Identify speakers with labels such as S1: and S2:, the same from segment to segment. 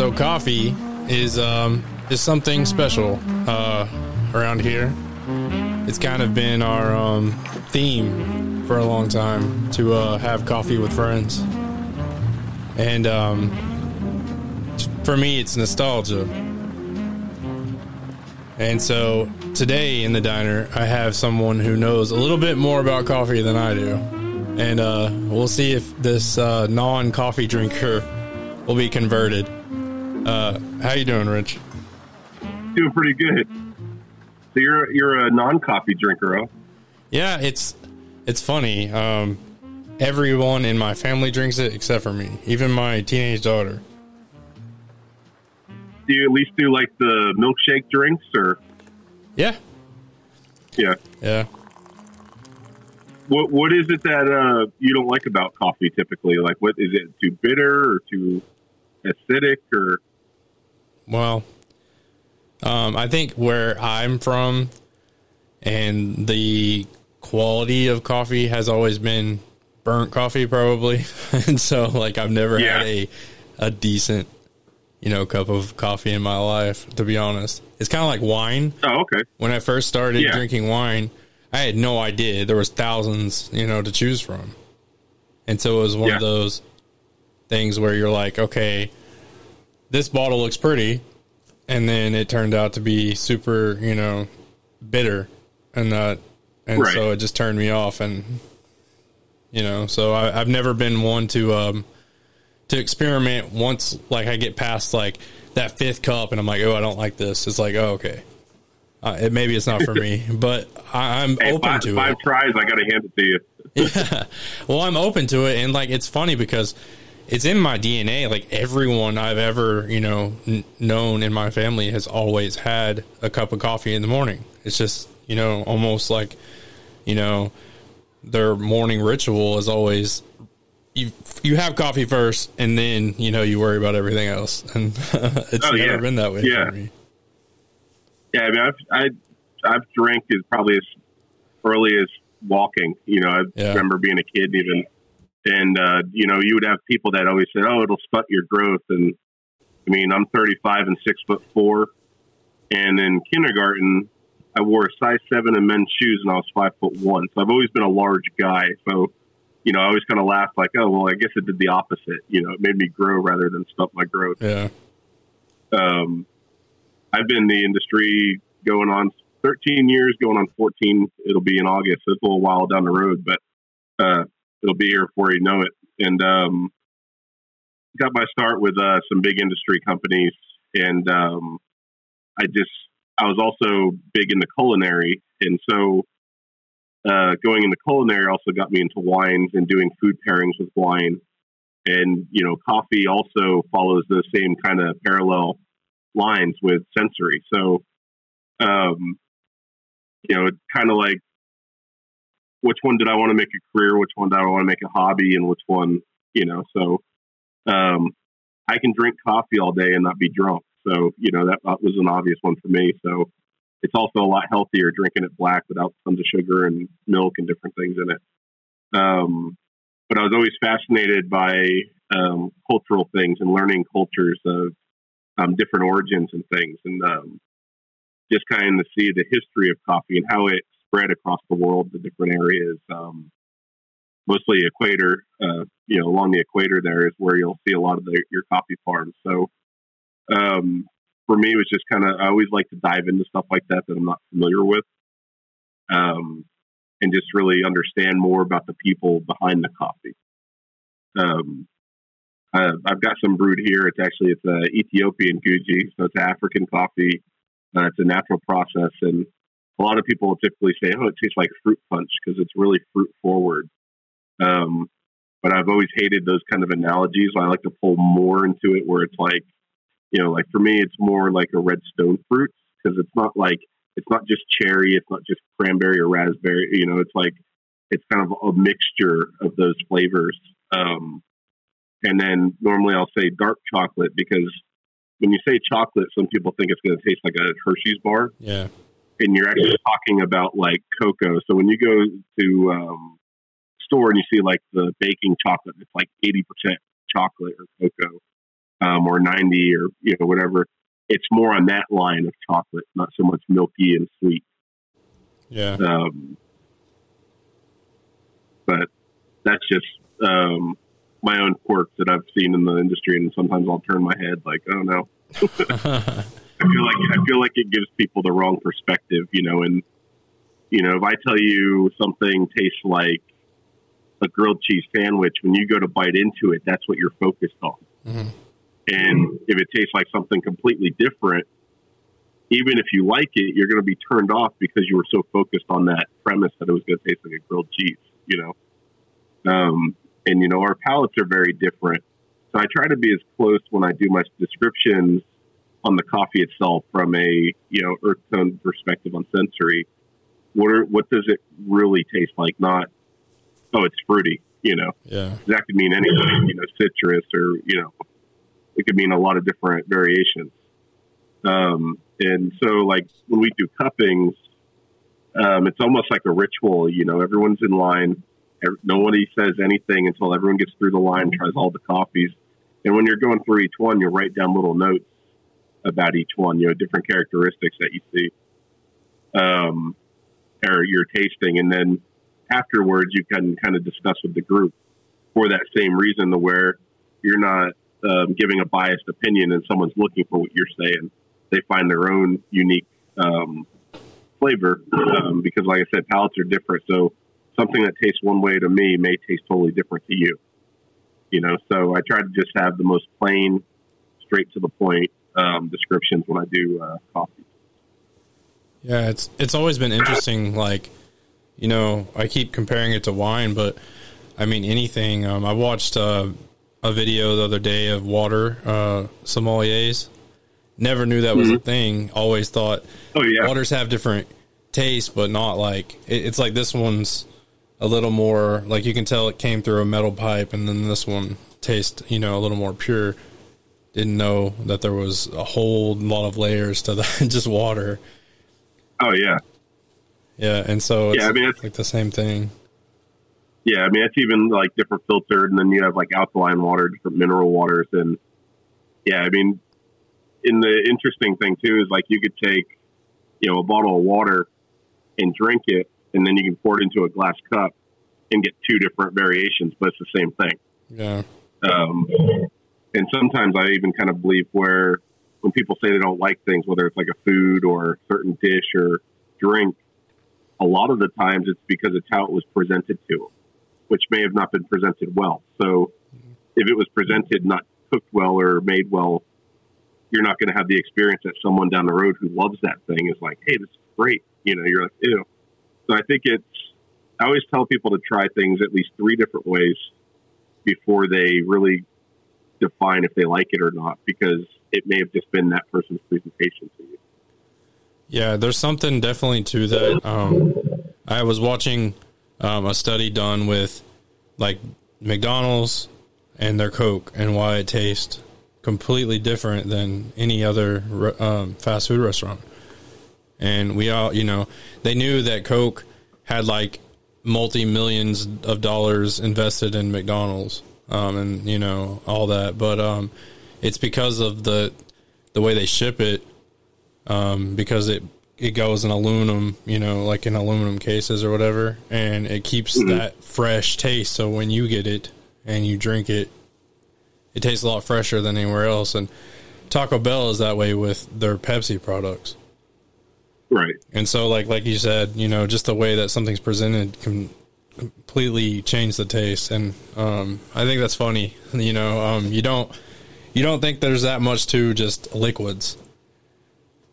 S1: So coffee is um, is something special uh, around here. It's kind of been our um, theme for a long time to uh, have coffee with friends, and um, for me, it's nostalgia. And so today in the diner, I have someone who knows a little bit more about coffee than I do, and uh, we'll see if this uh, non-coffee drinker will be converted. Uh, how you doing, Rich?
S2: Doing pretty good. So you're you're a non-coffee drinker, huh?
S1: Yeah, it's it's funny. Um, everyone in my family drinks it except for me, even my teenage daughter.
S2: Do you at least do like the milkshake drinks, or
S1: Yeah,
S2: yeah?
S1: yeah.
S2: What what is it that uh, you don't like about coffee typically? Like, what is it? Too bitter or too acidic or?
S1: Well, um, I think where I'm from and the quality of coffee has always been burnt coffee, probably. and so, like, I've never
S2: Yeah.
S1: had a, a decent, you know, cup of coffee in my life, to be honest. It's kind of like wine.
S2: Oh, okay.
S1: When I first started
S2: Yeah.
S1: drinking wine, I had no idea there was thousands, you know, to choose from. And so it was one of those things where you're like, okay, this bottle looks pretty, and then it turned out to be super, you know, bitter, and that, and
S2: Right.
S1: so it just turned me off, and you know, so I, I've never been one to um to experiment. Once like I get past like that fifth cup, and I'm like, oh, I don't like this. It's like, oh, okay, uh, it, maybe it's not for me, but I, I'm
S2: Hey,
S1: open
S2: five,
S1: to
S2: five
S1: it.
S2: tries, I got to hand it to you.
S1: Yeah. Well, I'm open to it, and like it's funny because it's in my DNA. Like everyone I've ever you know n- known in my family has always had a cup of coffee in the morning. It's just you know almost like you know their morning ritual is always you you have coffee first, and then you know you worry about everything else, and it's
S2: Oh,
S1: never
S2: yeah.
S1: been that way
S2: Yeah.
S1: for me.
S2: Yeah, I mean, I've I, I've drank as probably as early as walking. You know, I
S1: Yeah.
S2: remember being a kid and even, and uh, you know, you would have people that always said, "Oh, it'll stunt your growth." And I mean, I'm 35 and six foot four, and in kindergarten, I wore a size seven in men's shoes, and I was five foot one. So I've always been a large guy. So. You know, I always kind of laughed like, oh, well, I guess it did the opposite. You know, it made me grow rather than stunt my growth
S1: Yeah,
S2: um, I've been in the industry going on 13 years, going on 14. It'll be in August. So it's a little while down the road, but uh, it'll be here before you know it. And um, got my start with uh, some big industry companies, and um, I just I was also big in the culinary, and so uh, going into culinary also got me into wines and doing food pairings with wine. And you know, coffee also follows the same kind of parallel lines with sensory. So, um, you know, kind of like which one did I want to make a career? Which one did I want to make a hobby? And which one, you know, so um, I can drink coffee all day and not be drunk. So, you know, that, that was an obvious one for me. So it's also a lot healthier drinking it black without tons of sugar and milk and different things in it. Um, but I was always fascinated by um, cultural things and learning cultures of um, different origins and things, and um, just kind of see the history of coffee and how it spread across the world to different areas. Um, mostly equator, uh, you know, along the equator there is where you'll see a lot of the, your coffee farms. So um, for me, it was just kind of I always like to dive into stuff like that that I'm not familiar with. Um, and just really understand more about the people behind the coffee. Um, uh, I've got some brewed here. It's actually it's a Ethiopian Guji, so it's African coffee. Uh, it's a natural process, and a lot of people will typically say, "Oh, it tastes like fruit punch" because it's really fruit forward. Um, but I've always hated those kind of analogies. I like to pull more into it, where it's like, you know, like for me, it's more like a red stone fruit because it's not like it's not just cherry, it's not just cranberry or raspberry. You know, it's like it's kind of a mixture of those flavors. Um, and then normally I'll say dark chocolate because when you say chocolate, some people think it's going to taste like a Hershey's bar,
S1: yeah,
S2: and you're actually talking about like cocoa. So when you go to um, store and you see like the baking chocolate, it's like eighty percent chocolate or cocoa. um, or 90 or you know whatever. It's more on that line of chocolate, not so much milky and sweet.
S1: Yeah.
S2: Um, but that's just um, my own quirk that I've seen in the industry, and sometimes I'll turn my head like, "Oh no." I feel like I feel like it gives people the wrong perspective, you know. And you know, if I tell you something tastes like a grilled cheese sandwich, when you go to bite into it, that's what you're focused on.
S1: Mhm.
S2: And if it tastes like something completely different, even if you like it, you're going to be turned off because you were so focused on that premise that it was going to taste like a grilled cheese, you know. Um, and you know, our palates are very different, so I try to be as close when I do my descriptions on the coffee itself from a you know earth tone perspective on sensory. What are, what does it really taste like? Not oh, it's fruity. You know,
S1: Yeah.
S2: that could mean anything. You know, citrus or you know, it could mean a lot of different variations. Um, and so, like when we do cuppings, um, it's almost like a ritual. You know, everyone's in line. Nobody says anything until everyone gets through the line, tries all the coffees. And when you're going through each one, you write down little notes about each one. You know, different characteristics that you see, um, or you're tasting, and then afterwards you can kind of discuss with the group for that same reason, to where you're not um, giving a biased opinion and someone's looking for what you're saying. They find their own unique um, flavor um, because, like I said, palates are different. So something that tastes one way to me may taste totally different to you. You know, so I try to just have the most plain, straight to the point um, descriptions when I do uh, coffee.
S1: Yeah, it's it's always been interesting. Like, you know, I keep comparing it to wine, but I mean anything. Um, I watched uh, a video the other day of water uh, sommeliers. Never knew that was a thing. Always thought
S2: Oh yeah,
S1: waters have different tastes, but not like it, it's like this one's a little more like you can tell it came through a metal pipe, and then this one tastes you know a little more pure. Didn't know that there was a whole lot of layers to that, just water.
S2: oh yeah.
S1: Yeah, and so it's
S2: Yeah, I mean, it's-
S1: like the same thing.
S2: Yeah, I mean it's even like different filtered, and then you have like alkaline water, different mineral waters, and yeah, I mean, in the interesting thing too is like you could take, you know, a bottle of water and drink it, and then you can pour it into a glass cup and get two different variations, but it's the same thing.
S1: Yeah,
S2: Um, and sometimes I even kind of believe where when people say they don't like things, whether it's like a food or a certain dish or drink, a lot of the times it's because it's how it was presented to them, which may have not been presented well. So if it was presented not cooked well or made well, you're not going to have the experience that someone down the road who loves that thing is like, hey, this is great. You know, you're like, ew. So I think it's, I always tell people to try things at least three different ways before they really define if they like it or not, because it may have just been that person's presentation to you.
S1: yeah. There's something definitely to that. Um, I was watching um, a study done with like McDonald's and their Coke and why it tastes completely different than any other um, fast food restaurant. And we all, you know, they knew that Coke had like multi millions of dollars invested in McDonald's, um, and you know all that. But um, it's because of the the way they ship it, um, because it it goes in aluminum, you know, like in aluminum cases or whatever, and it keeps that fresh taste. So when you get it and you drink it, it tastes a lot fresher than anywhere else. And Taco Bell is that way with their Pepsi products.
S2: Right.
S1: And so, like like you said, you know, just the way that something's presented can completely change the taste. And um, I think that's funny. You know, um, you don't you don't think there's that much to just liquids,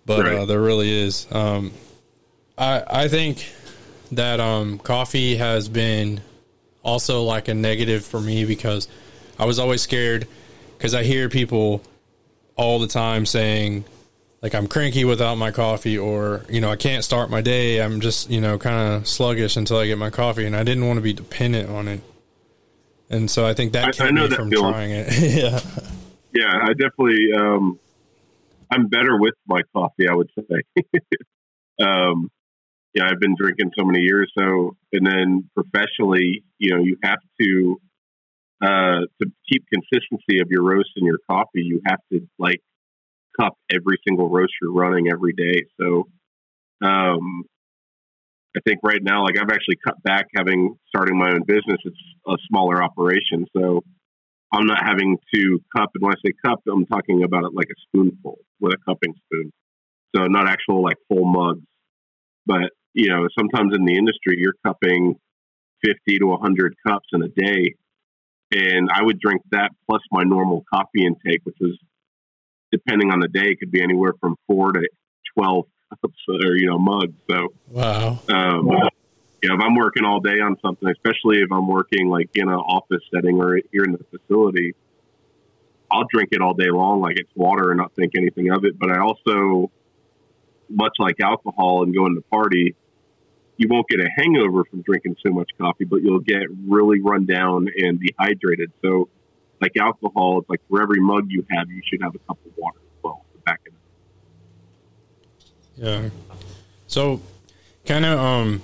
S1: but uh, there really is. Um, I I think that um, coffee has been also like a negative for me because I was always scared because I hear people all the time saying like I'm cranky without my coffee or you know I can't start my day I'm just you know kind of sluggish until I get my coffee and I didn't want to be dependent on it and so I think that
S2: I- I
S1: kept
S2: know
S1: me
S2: that
S1: from
S2: feeling.
S1: trying it yeah
S2: Yeah, I definitely. Um, I'm better with my coffee. I would say. um, yeah, I've been drinking so many years. So, and then professionally, you know, you have to uh, to keep consistency of your roast and your coffee, you have to like cup every single roast you're running every day. So, um, I think right now, like I've actually cut back having starting my own business. It's a smaller operation, so I'm not having to cup. And when I say cup, I'm talking about it like a spoonful with a cupping spoon. So not actual like full mugs, but you know, sometimes in the industry, you're cupping 50 to 100 cups in a day. And I would drink that plus my normal coffee intake, which is depending on the day, it could be anywhere from four to 12 cups or, you know, mugs. So,
S1: wow.
S2: Um, wow. You know, if I'm working all day on something, especially if I'm working like in an office setting or here in the facility, I'll drink it all day long like it's water and not think anything of it. But I also, much like alcohol and going to party, you won't get a hangover from drinking so much coffee, but you'll get really run down and dehydrated. So, like alcohol, it's like for every mug you have, you should have a cup of water as well to back it up.
S1: Yeah. So, kind of um,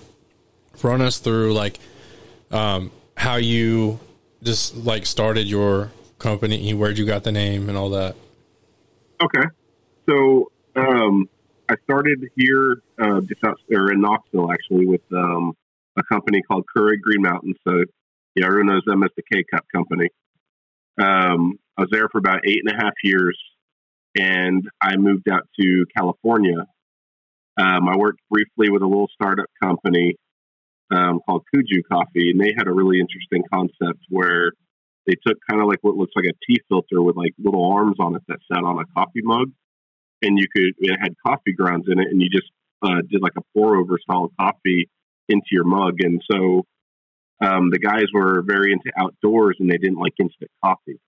S1: run us through like um, how you just like started your company, where'd you got the name, and all that.
S2: Okay. So, um, I started here uh, just out, or in Knoxville actually with um, a company called Keurig Green Mountain. So yeah, everyone knows them as the K Cup company. Um, I was there for about eight and a half years, and I moved out to California. Um, I worked briefly with a little startup company um, called Kuju Coffee, and they had a really interesting concept where they took kind of like what looks like a tea filter with like little arms on it that sat on a coffee mug, and you could it had coffee grounds in it, and you just uh, did like a pour over style coffee into your mug. And so um, the guys were very into outdoors, and they didn't like instant coffee.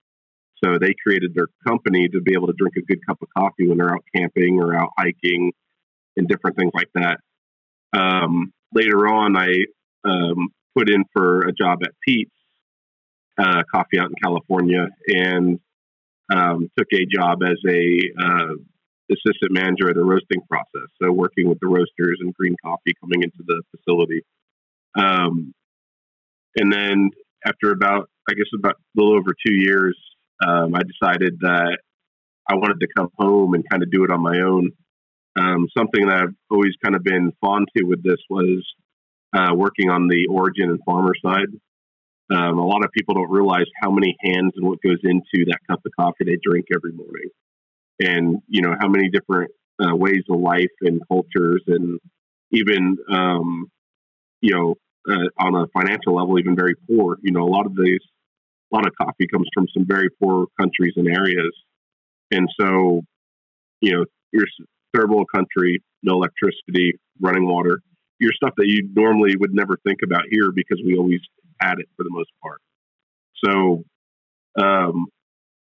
S2: So they created their company to be able to drink a good cup of coffee when they're out camping or out hiking and different things like that. Um, later on, I um, put in for a job at Pete's uh, Coffee out in California and um, took a job as a uh, assistant manager of the roasting process. So working with the roasters and green coffee coming into the facility. Um, and then after about, I guess about a little over two years, um, I decided that I wanted to come home and kind of do it on my own. Um, something that I've always kind of been fond to with this was uh, working on the origin and farmer side. Um, a lot of people don't realize how many hands and what goes into that cup of coffee they drink every morning and you know how many different uh, ways of life and cultures and even um, you know uh, on a financial level even very poor. You know a lot of these a lot of coffee comes from some very poor countries and areas. And so you know your third world country no electricity running water your stuff that you normally would never think about here because we always had it for the most part. So um,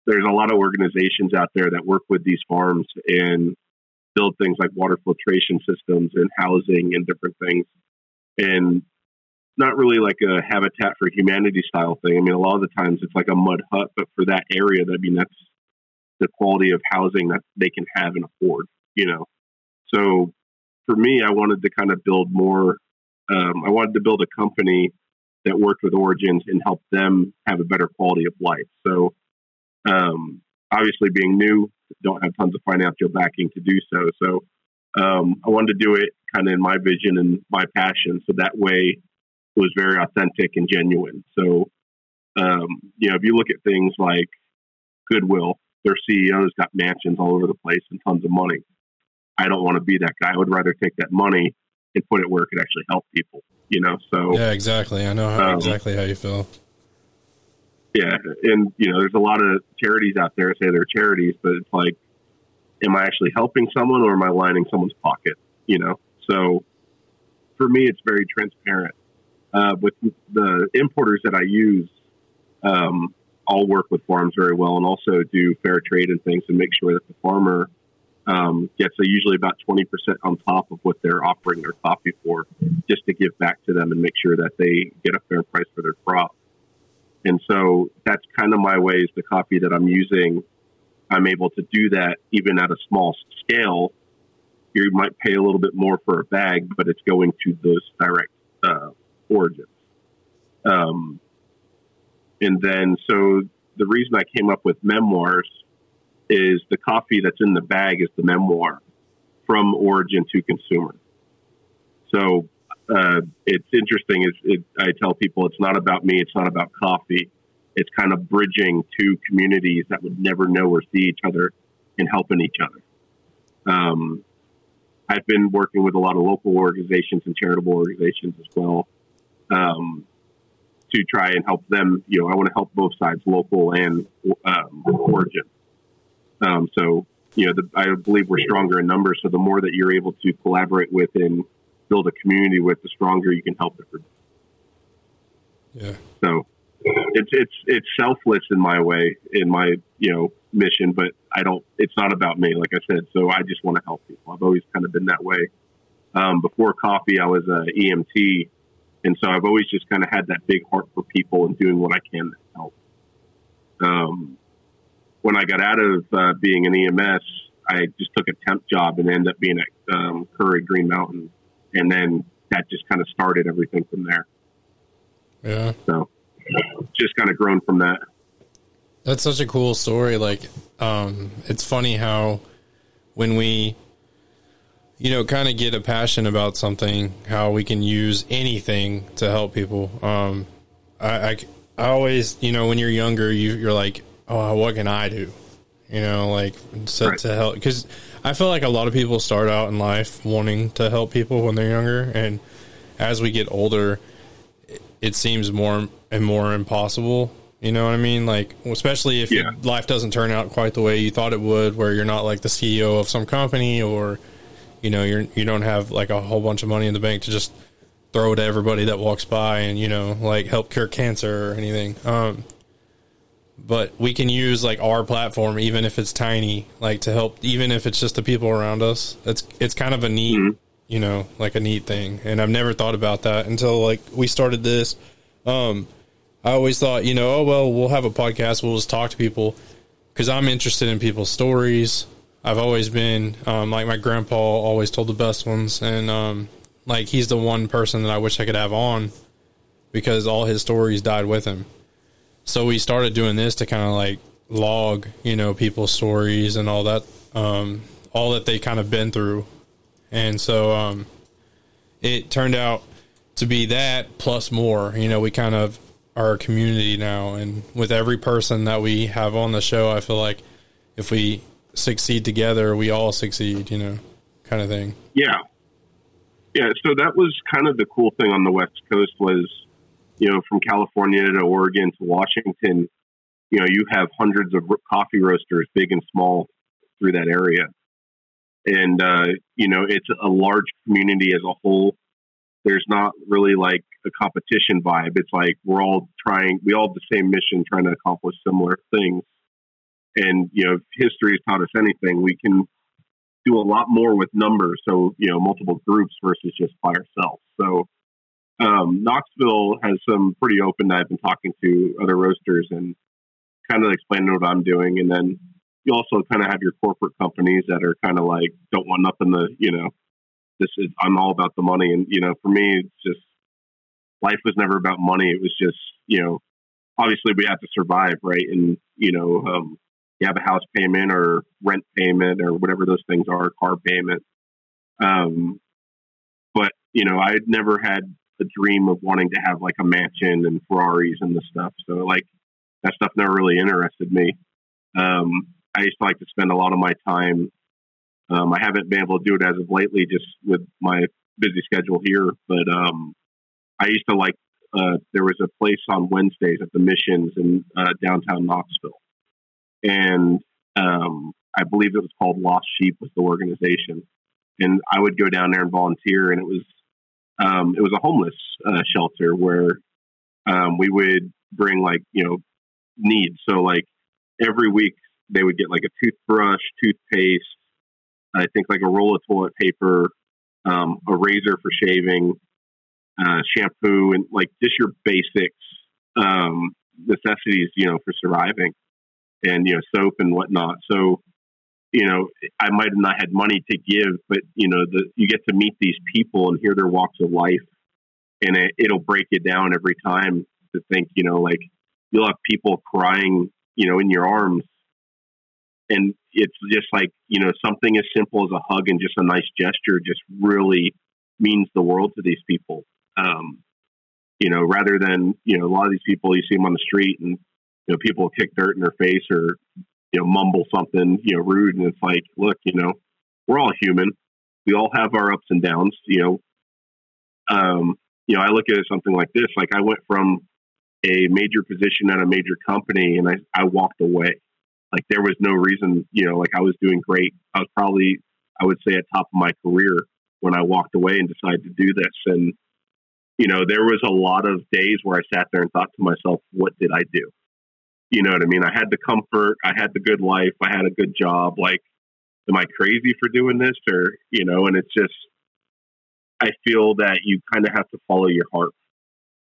S2: there's a lot of organizations out there that work with these farms and build things like water filtration systems and housing and different things. And not really like a Habitat for Humanity style thing. I mean, a lot of the times it's like a mud hut, but for that area, I mean, that's the quality of housing that they can have and afford, you know. So for me, I wanted to kind of build more. Um, I wanted to build a company that worked with Origins and help them have a better quality of life. So um, obviously, being new, don't have tons of financial backing to do so. So um, I wanted to do it kind of in my vision and my passion, so that way was very authentic and genuine. So um, you know, if you look at things like Goodwill, their CEOs got mansions all over the place and tons of money. I don't want to be that guy. I would rather take that money and put it where it could actually help people. You know, so
S1: yeah, exactly. I know how, um, exactly how you feel.
S2: Yeah, and you know, there's a lot of charities out there say they're charities, but it's like, am I actually helping someone or am I lining someone's pocket? You know, so for me, it's very transparent. Uh, with the importers that I use, um, I'll work with farms very well and also do fair trade and things and make sure that the farmer um, gets a, usually about 20% on top of what they're offering their coffee for, just to give back to them and make sure that they get a fair price for their crop. And so that's kind of my ways, the coffee that I'm using. I'm able to do that even at a small scale. You might pay a little bit more for a bag, but it's going to those direct uh, origins. Um, And then, so the reason I came up with memoirs is the coffee that's in the bag is the memoir from origin to consumer. So uh, it's interesting. Is it, I tell people it's not about me. It's not about coffee. It's kind of bridging two communities that would never know or see each other and helping each other. Um, I've been working with a lot of local organizations and charitable organizations as well um, to try and help them. You know, I want to help both sides, local and um, origin. Um, so, you know, the, I believe we're stronger in numbers. So the more that you're able to collaborate with and build a community with, the stronger you can help everybody.
S1: Yeah.
S2: So it's it's it's selfless in my way, in my you know mission, but I don't. It's not about me, like I said. So I just want to help people. I've always kind of been that way. Um, before coffee, I was a EMT, and so I've always just kind of had that big heart for people and doing what I can to help. Um, when I got out of uh, being an EMS, I just took a temp job and ended up being at um, Keurig Green Mountain, and then that just kind of started everything from there.
S1: Yeah.
S2: So just kind of grown from that.
S1: That's such a cool story. Like, um, it's funny how when we, you know, kind of get a passion about something, how we can use anything to help people. Um, I, I, I always, you know, when you're younger, you, you're like, oh, what can I do? You know, like so right. to help because I feel like a lot of people start out in life wanting to help people when they're younger, and as we get older, it seems more and more impossible. You know what I mean? Like, especially if yeah. life doesn't turn out quite the way you thought it would, where you're not like the CEO of some company, or you know, you're you don't have like a whole bunch of money in the bank to just throw to everybody that walks by and you know, like help cure cancer or anything. Um, but we can use like our platform, even if it's tiny, like to help, even if it's just the people around us. It's it's kind of a neat. Mm-hmm you know, like a neat thing. And I've never thought about that until like we started this. Um, I always thought, you know, oh well, we'll have a podcast. We'll just talk to people because I'm interested in people's stories. I've always been um, like my grandpa always told the best ones, and um, like he's the one person that I wish I could have on because all his stories died with him. So we started doing this to kind of like log, you know, people's stories and all that, um, all that they kind of been through and so um, it turned out to be that plus more. You know, we kind of are a community now, and with every person that we have on the show, I feel like if we succeed together, we all succeed. You know, kind of thing.
S2: Yeah, yeah. So that was kind of the cool thing on the West Coast was, you know, from California to Oregon to Washington. You know, you have hundreds of coffee roasters, big and small, through that area and uh, you know it's a large community as a whole. There's not really like a competition vibe. It's like we're all trying, we all have the same mission, trying to accomplish similar things. And you know, if history has taught us anything, we can do a lot more with numbers. So you know, multiple groups versus just by ourselves. So um, Knoxville has some pretty open. I've been talking to other roasters and kind of explaining what I'm doing, and then you also kind of have your corporate companies that are kind of like don't want nothing to you know this is i'm all about the money and you know for me it's just life was never about money it was just you know obviously we have to survive right and you know um, you have a house payment or rent payment or whatever those things are car payment um, but you know I'd never had a dream of wanting to have like a mansion and ferraris and the stuff so like that stuff never really interested me um, I used to like to spend a lot of my time. Um, I haven't been able to do it as of lately, just with my busy schedule here. But um, I used to like. Uh, there was a place on Wednesdays at the Missions in uh, downtown Knoxville, and um, I believe it was called Lost Sheep was the organization. And I would go down there and volunteer, and it was um, it was a homeless uh, shelter where um, we would bring like you know needs. So like every week they would get like a toothbrush, toothpaste, I think like a roll of toilet paper, um, a razor for shaving, uh, shampoo, and like just your basics um, necessities, you know, for surviving, and you know, soap and whatnot. So, you know, I might have not had money to give, but you know, the you get to meet these people and hear their walks of life, and it, it'll break you down every time to think, you know, like you'll have people crying, you know, in your arms. And it's just like, you know, something as simple as a hug and just a nice gesture just really means the world to these people. Um, you know, rather than, you know, a lot of these people, you see them on the street and, you know, people kick dirt in their face or, you know, mumble something, you know, rude. And it's like, look, you know, we're all human. We all have our ups and downs, you know. Um, you know, I look at something like this, like I went from a major position at a major company and I, I walked away. Like there was no reason, you know, like I was doing great. I was probably, I would say, at top of my career when I walked away and decided to do this. And, you know, there was a lot of days where I sat there and thought to myself, what did I do? You know what I mean? I had the comfort, I had the good life, I had a good job. Like, am I crazy for doing this? Or, you know, and it's just, I feel that you kind of have to follow your heart,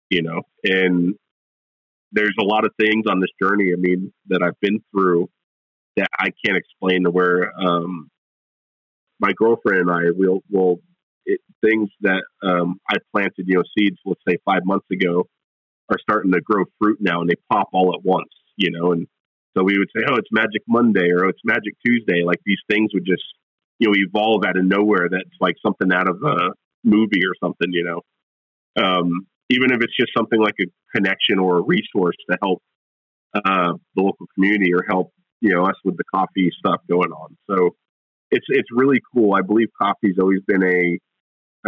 S2: you know, and there's a lot of things on this journey. I mean, that I've been through that I can't explain to where um, my girlfriend and I will will it, things that um, I planted, you know, seeds, let's say five months ago, are starting to grow fruit now, and they pop all at once, you know. And so we would say, oh, it's Magic Monday or oh, it's Magic Tuesday. Like these things would just, you know, evolve out of nowhere. That's like something out of a movie or something, you know. Um, even if it's just something like a connection or a resource to help uh, the local community or help you know us with the coffee stuff going on. So it's it's really cool. I believe coffee's always been a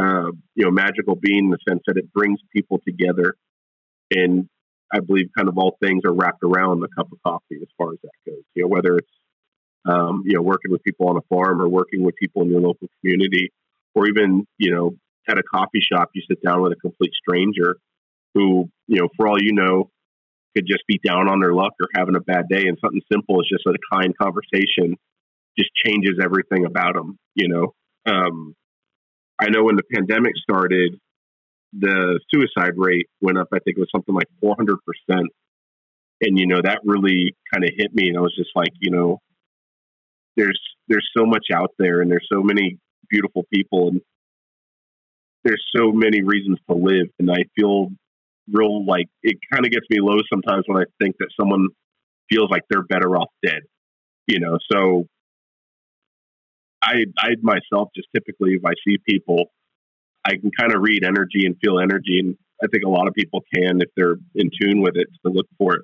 S2: uh, you know magical being in the sense that it brings people together, and I believe kind of all things are wrapped around the cup of coffee as far as that goes. You know whether it's um, you know working with people on a farm or working with people in your local community, or even you know at a coffee shop, you sit down with a complete stranger who, you know, for all you know, could just be down on their luck or having a bad day, and something simple is just a kind conversation just changes everything about them. You know, um, I know when the pandemic started, the suicide rate went up. I think it was something like four hundred percent, and you know that really kind of hit me, and I was just like, you know, there's there's so much out there, and there's so many beautiful people, and there's so many reasons to live, and I feel real like it kind of gets me low sometimes when I think that someone feels like they're better off dead. You know, so I I myself just typically if I see people, I can kind of read energy and feel energy, and I think a lot of people can if they're in tune with it to look for it.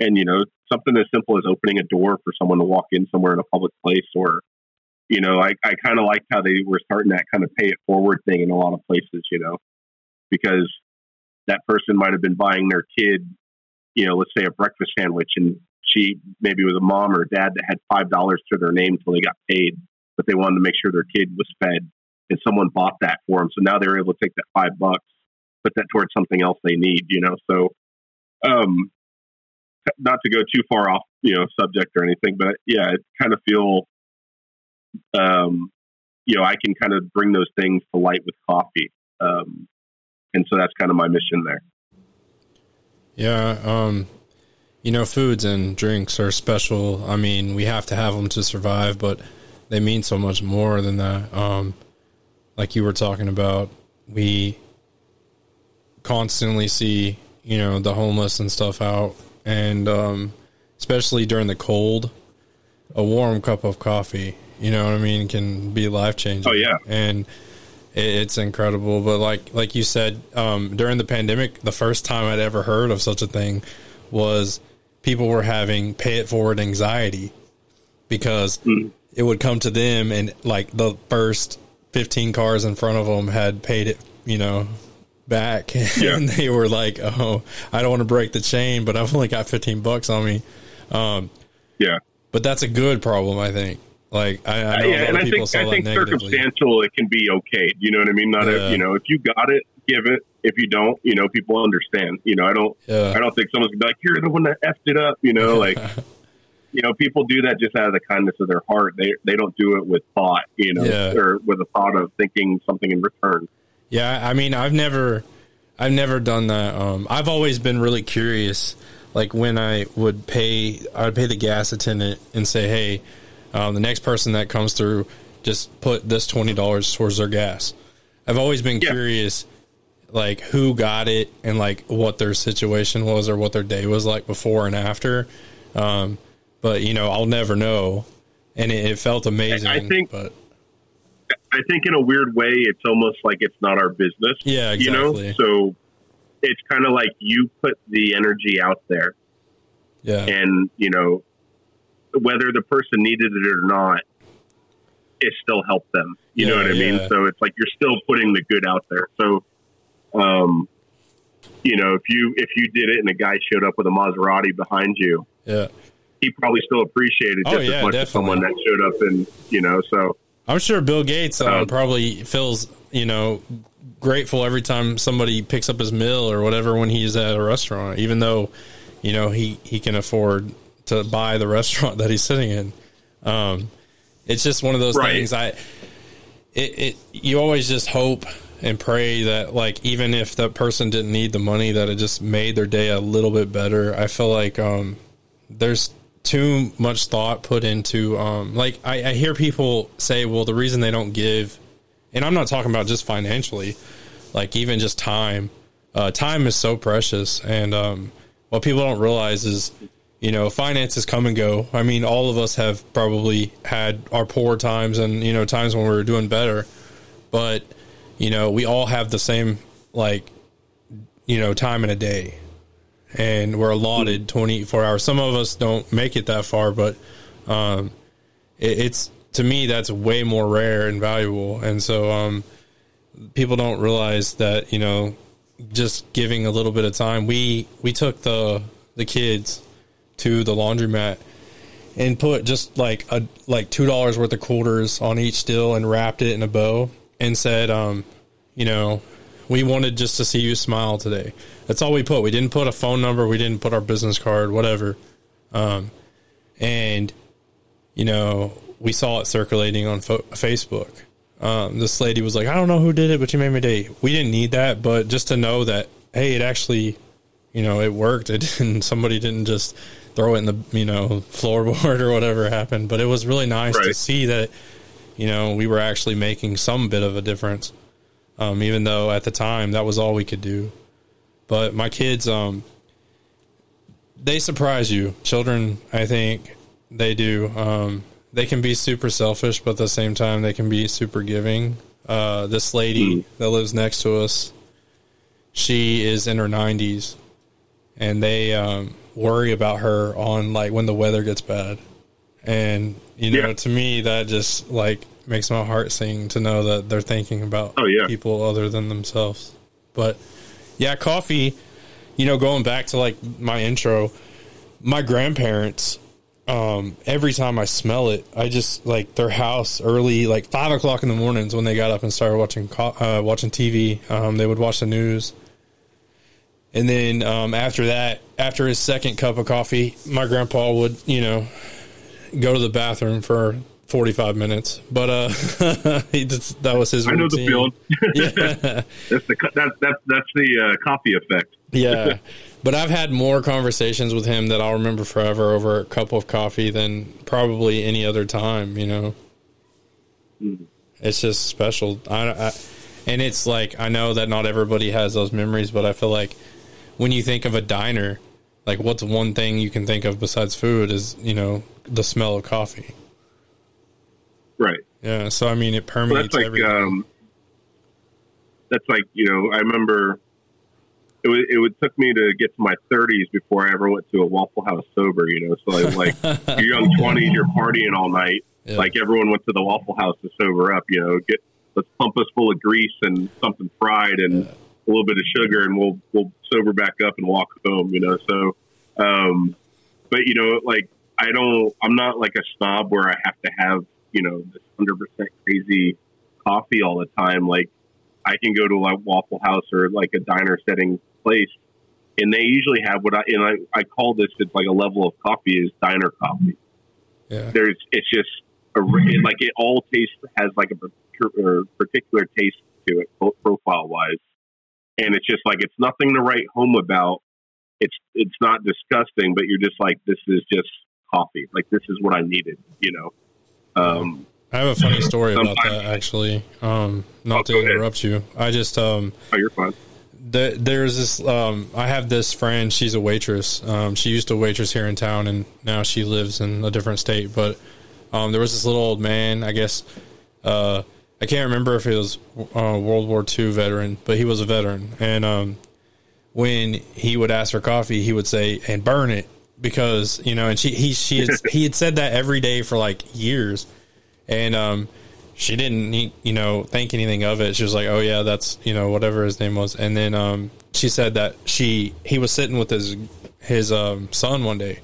S2: And you know, something as simple as opening a door for someone to walk in somewhere in a public place or you know, I, I kind of liked how they were starting that kind of pay it forward thing in a lot of places, you know, because that person might have been buying their kid, you know, let's say a breakfast sandwich and she maybe was a mom or dad that had $5 to their name until they got paid, but they wanted to make sure their kid was fed and someone bought that for them. So now they're able to take that five bucks, put that towards something else they need, you know? So, um, not to go too far off, you know, subject or anything, but yeah, I kind of feel um, you know, I can kind of bring those things to light with coffee. Um, and so that's kind of my mission there.
S1: Yeah. Um, you know, foods and drinks are special. I mean, we have to have them to survive, but they mean so much more than that. Um, like you were talking about, we constantly see, you know, the homeless and stuff out. And, um, especially during the cold, a warm cup of coffee you know what I mean, can be life changing.
S2: Oh yeah,
S1: and it's incredible. But like like you said, um, during the pandemic, the first time I'd ever heard of such a thing was people were having pay it forward anxiety because mm. it would come to them and like the first 15 cars in front of them had paid it, you know, back yeah. and they were like, "Oh, I don't want to break the chain, but I've only got 15 bucks on me." Um,
S2: yeah.
S1: But that's a good problem, I think. Like I, I know yeah,
S2: and I think I think circumstantial it can be okay. You know what I mean? Not yeah. if you know if you got it, give it. If you don't, you know, people understand. You know, I don't. Yeah. I don't think someone's gonna be like, "You're the one that effed it up." You know, like. You know, people do that just out of the kindness of their heart. They they don't do it with thought, you know, yeah. or with a thought of thinking something in return.
S1: Yeah, I mean, I've never, I've never done that. Um, I've always been really curious. Like when I would pay, I would pay the gas attendant and say, "Hey, um, the next person that comes through, just put this twenty dollars towards their gas. I've always been yeah. curious, like who got it and like what their situation was or what their day was like before and after. Um, but you know, I'll never know. And it, it felt amazing.
S2: I think-
S1: but
S2: I think in a weird way, it's almost like it's not our business.
S1: Yeah,
S2: You know,
S1: exactly.
S2: so it's kind of like you put the energy out there,
S1: yeah,
S2: and you know whether the person needed it or not, it still helped them. You know what I mean? So it's like you're still putting the good out there. So, um, you know, if you if you did it and a guy showed up with a Maserati behind you,
S1: yeah.
S2: He probably still appreciated
S1: Oh, yeah,
S2: as much as
S1: definitely.
S2: someone that showed up and you know. So
S1: I'm sure Bill Gates uh,
S2: Um,
S1: probably feels, you know, grateful every time somebody picks up his meal or whatever when he's at a restaurant, even though, you know, he, he can afford to buy the restaurant that he's sitting in. Um, it's just one of those
S2: Right.
S1: things. I, it, it, you always just hope and pray that like, even if that person didn't need the money, that it just made their day a little bit better. I feel like, um, there's too much thought put into um like I, I hear people say well the reason they don't give and i'm not talking about just financially like even just time uh time is so precious. And um what people don't realize is you know finances come and go. I mean all of us have probably had our poor times and you know times when we were doing better. But you know we all have the same like you know time in a day and we're allotted 24 hours. Some of us don't make it that far, but um, it, it's to me that's way more rare and valuable. And so um, people don't realize that you know just giving a little bit of time. We we took the the kids to the laundromat and put just like a like two dollars worth of quarters on each still and wrapped it in a bow and said, um, you know, we wanted just to see you smile today. That's all we put. We didn't put a phone number. We didn't put our business card, whatever. Um, and you know, we saw it circulating on fo- Facebook. Um, this lady was like, "I don't know who did it, but you made me day." We didn't need that, but just to know that, hey, it actually, you know, it worked. It didn't. Somebody didn't just throw it in the you know floorboard or whatever happened. But it was really nice to see that, you know, we were actually making some bit of a difference. Um, even though at the time that was all we could do. But my kids, um, they surprise you. Children, I think they do. Um, they can be super selfish, but at the same time, they can be super giving. Uh, this lady that lives next to us, she is in her 90s, and they um, worry about her on like when the weather gets bad. And you know,
S2: Yeah.
S1: to me, that just like makes my heart sing to know that they're thinking about
S2: Oh, yeah.
S1: people other than themselves. But yeah, coffee. You know, going back to like my intro, my grandparents. Um, every time I smell it, I just like their house early, like five o'clock in the mornings when they got up and started watching uh, watching TV. Um, they would watch the news, and then um, after that, after his second cup of coffee, my grandpa would, you know, go to the bathroom for forty five minutes. But uh, he just, that was his.
S2: I know the feeling.
S1: Yeah.
S2: That's the co- that's that's the uh, coffee effect.
S1: Yeah. But I've had more conversations with him that I'll remember forever over a cup of coffee than probably any other time, you know. It's just special. I, I, and it's like I know that not everybody has those memories, but I feel like when you think of a diner, like what's one thing you can think of besides food is, you know, the smell of coffee.
S2: Right.
S1: Yeah, so I mean it permeates
S2: that's like
S1: everything.
S2: um, that's like you know I remember it was, it would took me to get to my 30s before I ever went to a Waffle House sober. You know, so like, like your young 20s, you're partying all night.
S1: Yeah.
S2: Like everyone went to the Waffle House to sober up. You know, get let's pump us full of grease and something fried and a little bit of sugar, and we'll we'll sober back up and walk home. You know, so um, but you know, like I don't, I'm not like a snob where I have to have you know this hundred percent crazy coffee all the time. Like I can go to like Waffle House or like a diner setting place, and they usually have what I and I, I call this it's like a level of coffee is diner coffee.
S1: yeah.
S2: There's it's just a, like it all tastes has like a particular, particular taste to it profile wise, and it's just like it's nothing to write home about. It's it's not disgusting, but you're just like this is just coffee. Like this is what I needed, you know. Um,
S1: I have a funny story about that actually. Um, not
S2: Oh,
S1: to
S2: go ahead.
S1: interrupt you. I just um
S2: oh, you're fine.
S1: the, there's this. Um, I have this friend. She's a waitress. Um, she used to waitress here in town, and now she lives in a different state. But um, there was this little old man. I guess uh, I can't remember if he was a World War II veteran, but he was a veteran. And um, when he would ask for coffee, he would say, "And burn it," because you know. And she he she had, he had said that every day for like years, and um she didn't you know think anything of it. She was like oh yeah that's you know whatever his name was. And then um she said that she he was sitting with his his um son one day.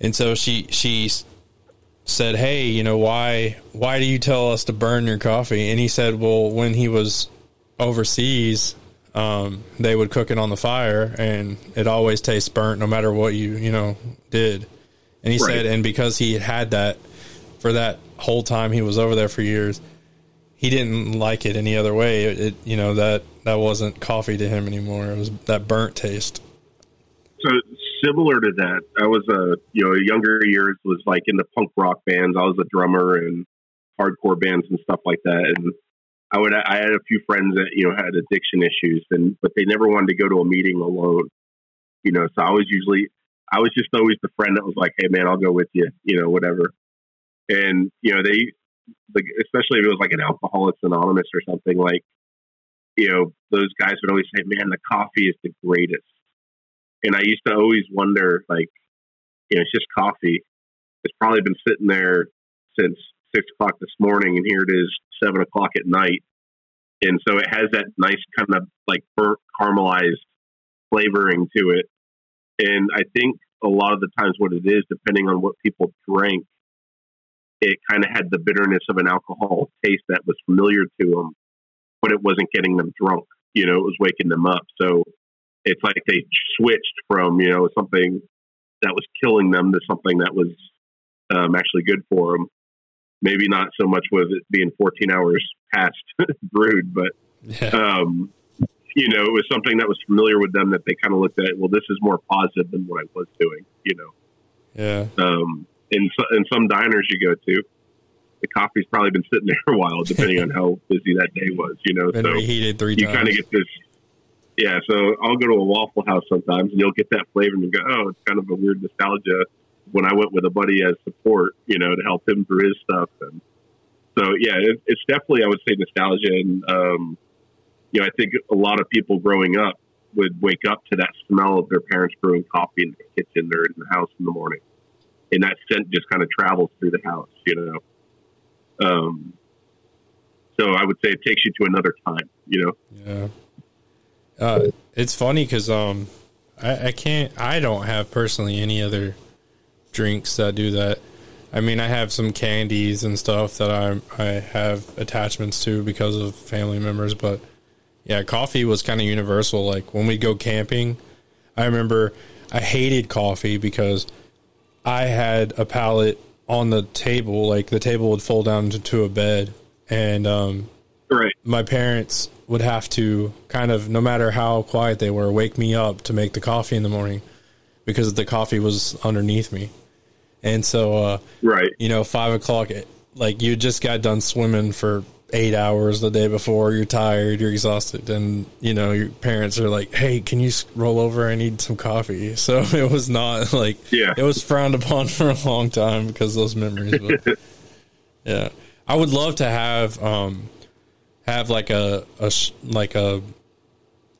S1: And so she she said hey you know why why do you tell us to burn your coffee? And he said well when he was overseas um they would cook it on the fire and it always tastes burnt no matter what you you know did and he right. said and because he had that for that whole time he was over there for years, he didn't like it any other way. It, it, you know that that wasn't coffee to him anymore. It was that burnt taste.
S2: So similar to that, I was a you know younger years was like in the punk rock bands. I was a drummer and hardcore bands and stuff like that. And I would I had a few friends that you know had addiction issues and but they never wanted to go to a meeting alone. You know, so I was usually I was just always the friend that was like, "Hey man, I'll go with you," you know, whatever and you know they like especially if it was like an alcoholics anonymous or something like you know those guys would always say man the coffee is the greatest and i used to always wonder like you know it's just coffee it's probably been sitting there since six o'clock this morning and here it is seven o'clock at night and so it has that nice kind of like burnt caramelized flavoring to it and i think a lot of the times what it is depending on what people drink it kind of had the bitterness of an alcohol taste that was familiar to them, but it wasn't getting them drunk. You know, it was waking them up. So it's like they switched from you know something that was killing them to something that was um, actually good for them. Maybe not so much with it being 14 hours past brewed, but yeah. um, you know, it was something that was familiar with them that they kind of looked at. Well, this is more positive than what I was doing. You know.
S1: Yeah.
S2: Um, in in some diners you go to, the coffee's probably been sitting there a while, depending on how busy that day was. You know,
S1: been so reheated three
S2: you kind of get this. Yeah, so I'll go to a Waffle House sometimes, and you'll get that flavor, and you go, "Oh, it's kind of a weird nostalgia." When I went with a buddy as support, you know, to help him through his stuff, and so yeah, it, it's definitely I would say nostalgia, and um, you know, I think a lot of people growing up would wake up to that smell of their parents brewing coffee in the kitchen or in the house in the morning and that scent just kind of travels through the house, you know. Um, so I would say it takes you to another time, you
S1: know. Yeah. Uh, it's funny because um, I, I can't. I don't have personally any other drinks that do that. I mean, I have some candies and stuff that I I have attachments to because of family members, but yeah, coffee was kind of universal. Like when we go camping, I remember I hated coffee because I had a pallet on the table, like the table would fold down to a bed, and um,
S2: right.
S1: my parents would have to kind of, no matter how quiet they were, wake me up to make the coffee in the morning because the coffee was underneath me, and so uh,
S2: right,
S1: you know, five o'clock, like you just got done swimming for eight hours the day before. You're tired, you're exhausted, and you know your parents are like, "Hey, can you roll over? I need some coffee." So it was not like
S2: yeah,
S1: it was frowned upon for a long time because those memories. But, yeah, I would love to have um have like a a like a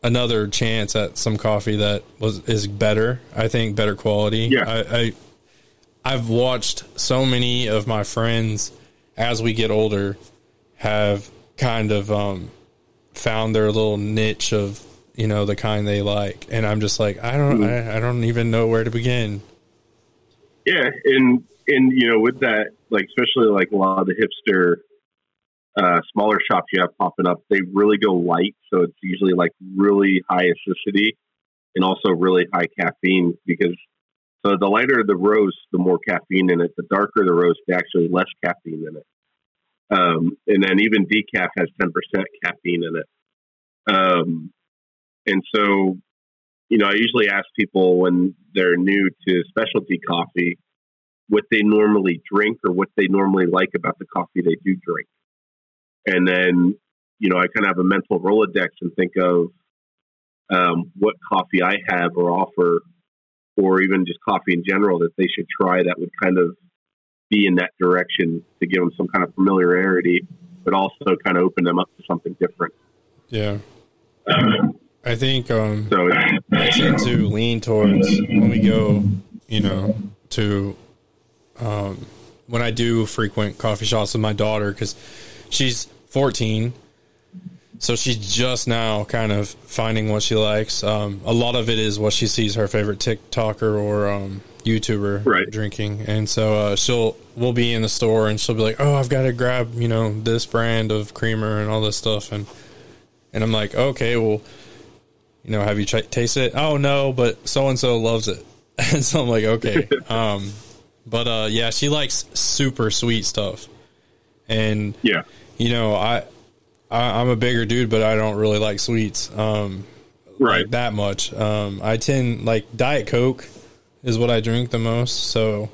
S1: another chance at some coffee that was is better. I think better quality.
S2: Yeah,
S1: I, I I've watched so many of my friends as we get older have kind of um, found their little niche of you know the kind they like, and I'm just like I don't mm-hmm. I, I don't even know where to begin.
S2: Yeah, and and you know with that, like especially like a lot of the hipster uh, smaller shops you have popping up, they really go light, so it's usually like really high acidity and also really high caffeine because so the lighter the roast, the more caffeine in it. The darker the roast, actually less caffeine in it. Um, and then even decaf has 10% caffeine in it. Um, and so, you know, I usually ask people when they're new to specialty coffee what they normally drink or what they normally like about the coffee they do drink. And then, you know, I kind of have a mental Rolodex and think of um, what coffee I have or offer, or even just coffee in general, that they should try that would kind of be in that direction to give them some kind of familiarity, but also kind of open them up to something different.
S1: Yeah.
S2: Um,
S1: I think um,
S2: so
S1: I tend to lean towards when we go, you know, to um, when I do frequent coffee shops with my daughter because she's 14, so she's just now kind of finding what she likes. Um, a lot of it is what she sees her favorite TikToker or um, YouTuber
S2: Right.
S1: drinking, and so uh, she'll we'll be in the store and she'll be like, "Oh, I've got to grab you know this brand of creamer and all this stuff," and and I'm like, "Okay, well." you know, have you ch- tasted it? Oh no, but so and so loves it. And so I'm like, okay. Um, but uh, yeah, she likes super sweet stuff, and
S2: yeah,
S1: you know, I, I I'm a bigger dude, but I don't really like sweets. Um,
S2: right.
S1: like that much. Um, I tend like Diet Coke is what I drink the most, so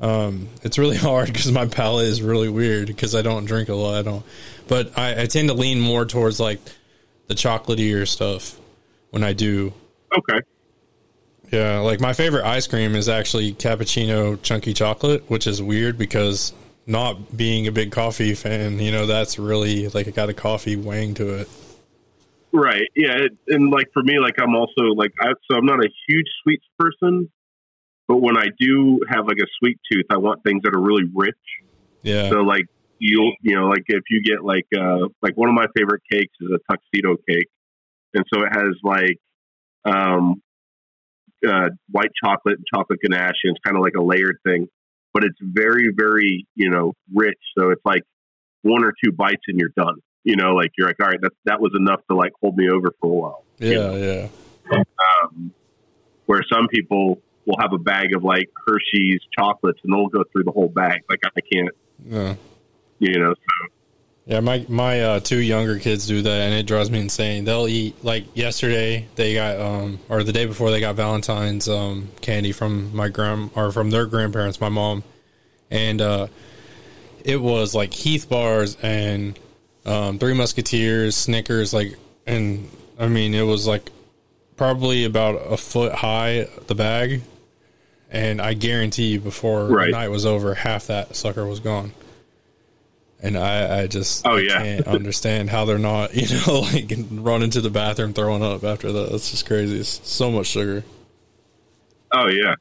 S1: um, it's really hard because my palate is really weird because I don't drink a lot. I don't, but I, I tend to lean more towards like the chocolatier stuff when I do.
S2: Okay.
S1: Yeah, like my favorite ice cream is actually cappuccino chunky chocolate, which is weird because not being a big coffee fan, you know, that's really like it got a coffee wang to it.
S2: Right. Yeah. It, and like for me, like I'm also like I so I'm not a huge sweets person, but when I do have like a sweet tooth, I want things that are really rich.
S1: Yeah.
S2: So like you'll you know like if you get like uh like one of my favorite cakes is a tuxedo cake, and so it has like um uh white chocolate and chocolate ganache, and it's kind of like a layered thing, but it's very very you know rich. So it's like one or two bites and you're done. You know, like you're like, all right, that that was enough to like hold me over for a while. you
S1: yeah,
S2: know?
S1: yeah.
S2: Um, where some people will have a bag of like Hershey's chocolates and they'll go through the whole bag. Like I can't,
S1: Yeah.
S2: you know. So
S1: Yeah, my my uh, two younger kids do that, and it drives me insane. They'll eat like yesterday. They got um or the day before they got Valentine's um candy from my grand or from their grandparents, my mom, and uh, it was like Heath bars and um, Three Musketeers, Snickers, like, and I mean it was like probably about a foot high the bag, and I guarantee you before
S2: Right.
S1: night was over, half that sucker was gone and I, I just
S2: Oh, yeah.
S1: can't understand how they're not you know like running to the bathroom throwing up after that. That's just crazy. It's so much sugar.
S2: oh yeah,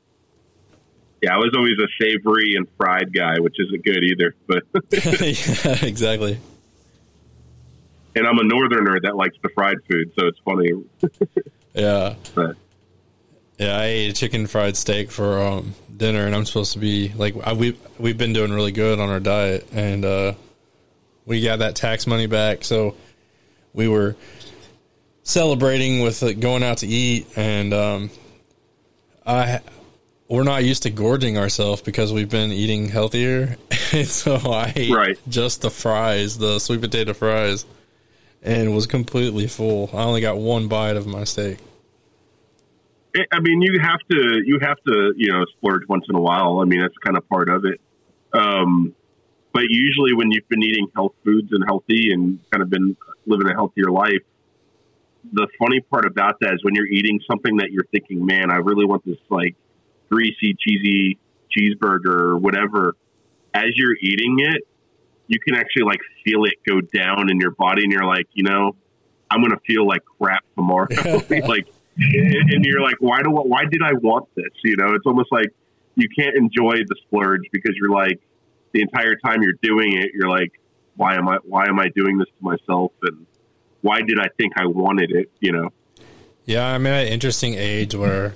S2: yeah. I was always a savory and fried guy, which isn't good either. But
S1: yeah, exactly.
S2: and I'm a northerner that likes the fried food, so it's funny.
S1: Yeah,
S2: But
S1: yeah. I ate a chicken fried steak for um, dinner, and I'm supposed to be like I, we we've been doing really good on our diet, and uh, we got that tax money back, so we were celebrating with like, going out to eat, and um, I we're not used to gorging ourselves because we've been eating healthier. so I ate
S2: Right.
S1: just the fries, the sweet potato fries, and was completely full. I only got one bite of my steak.
S2: I- I mean, you have to you have to you know splurge once in a while. I mean, that's kind of part of it. Um, but usually, when you've been eating health foods and healthy and kind of been living a healthier life, the funny part about that is when you're eating something that you're thinking, "Man, I really want this like greasy, cheesy cheeseburger or whatever." As you're eating it, you can actually like feel it go down in your body, and you're like, you know, I'm gonna feel like crap tomorrow. like and you're like, why do why did I want this? You know, it's almost like you can't enjoy the splurge because you're like the entire time you're doing it, you're like, why am I why am I doing this to myself and why did I think I wanted it? You know,
S1: Yeah, I'm at an interesting age where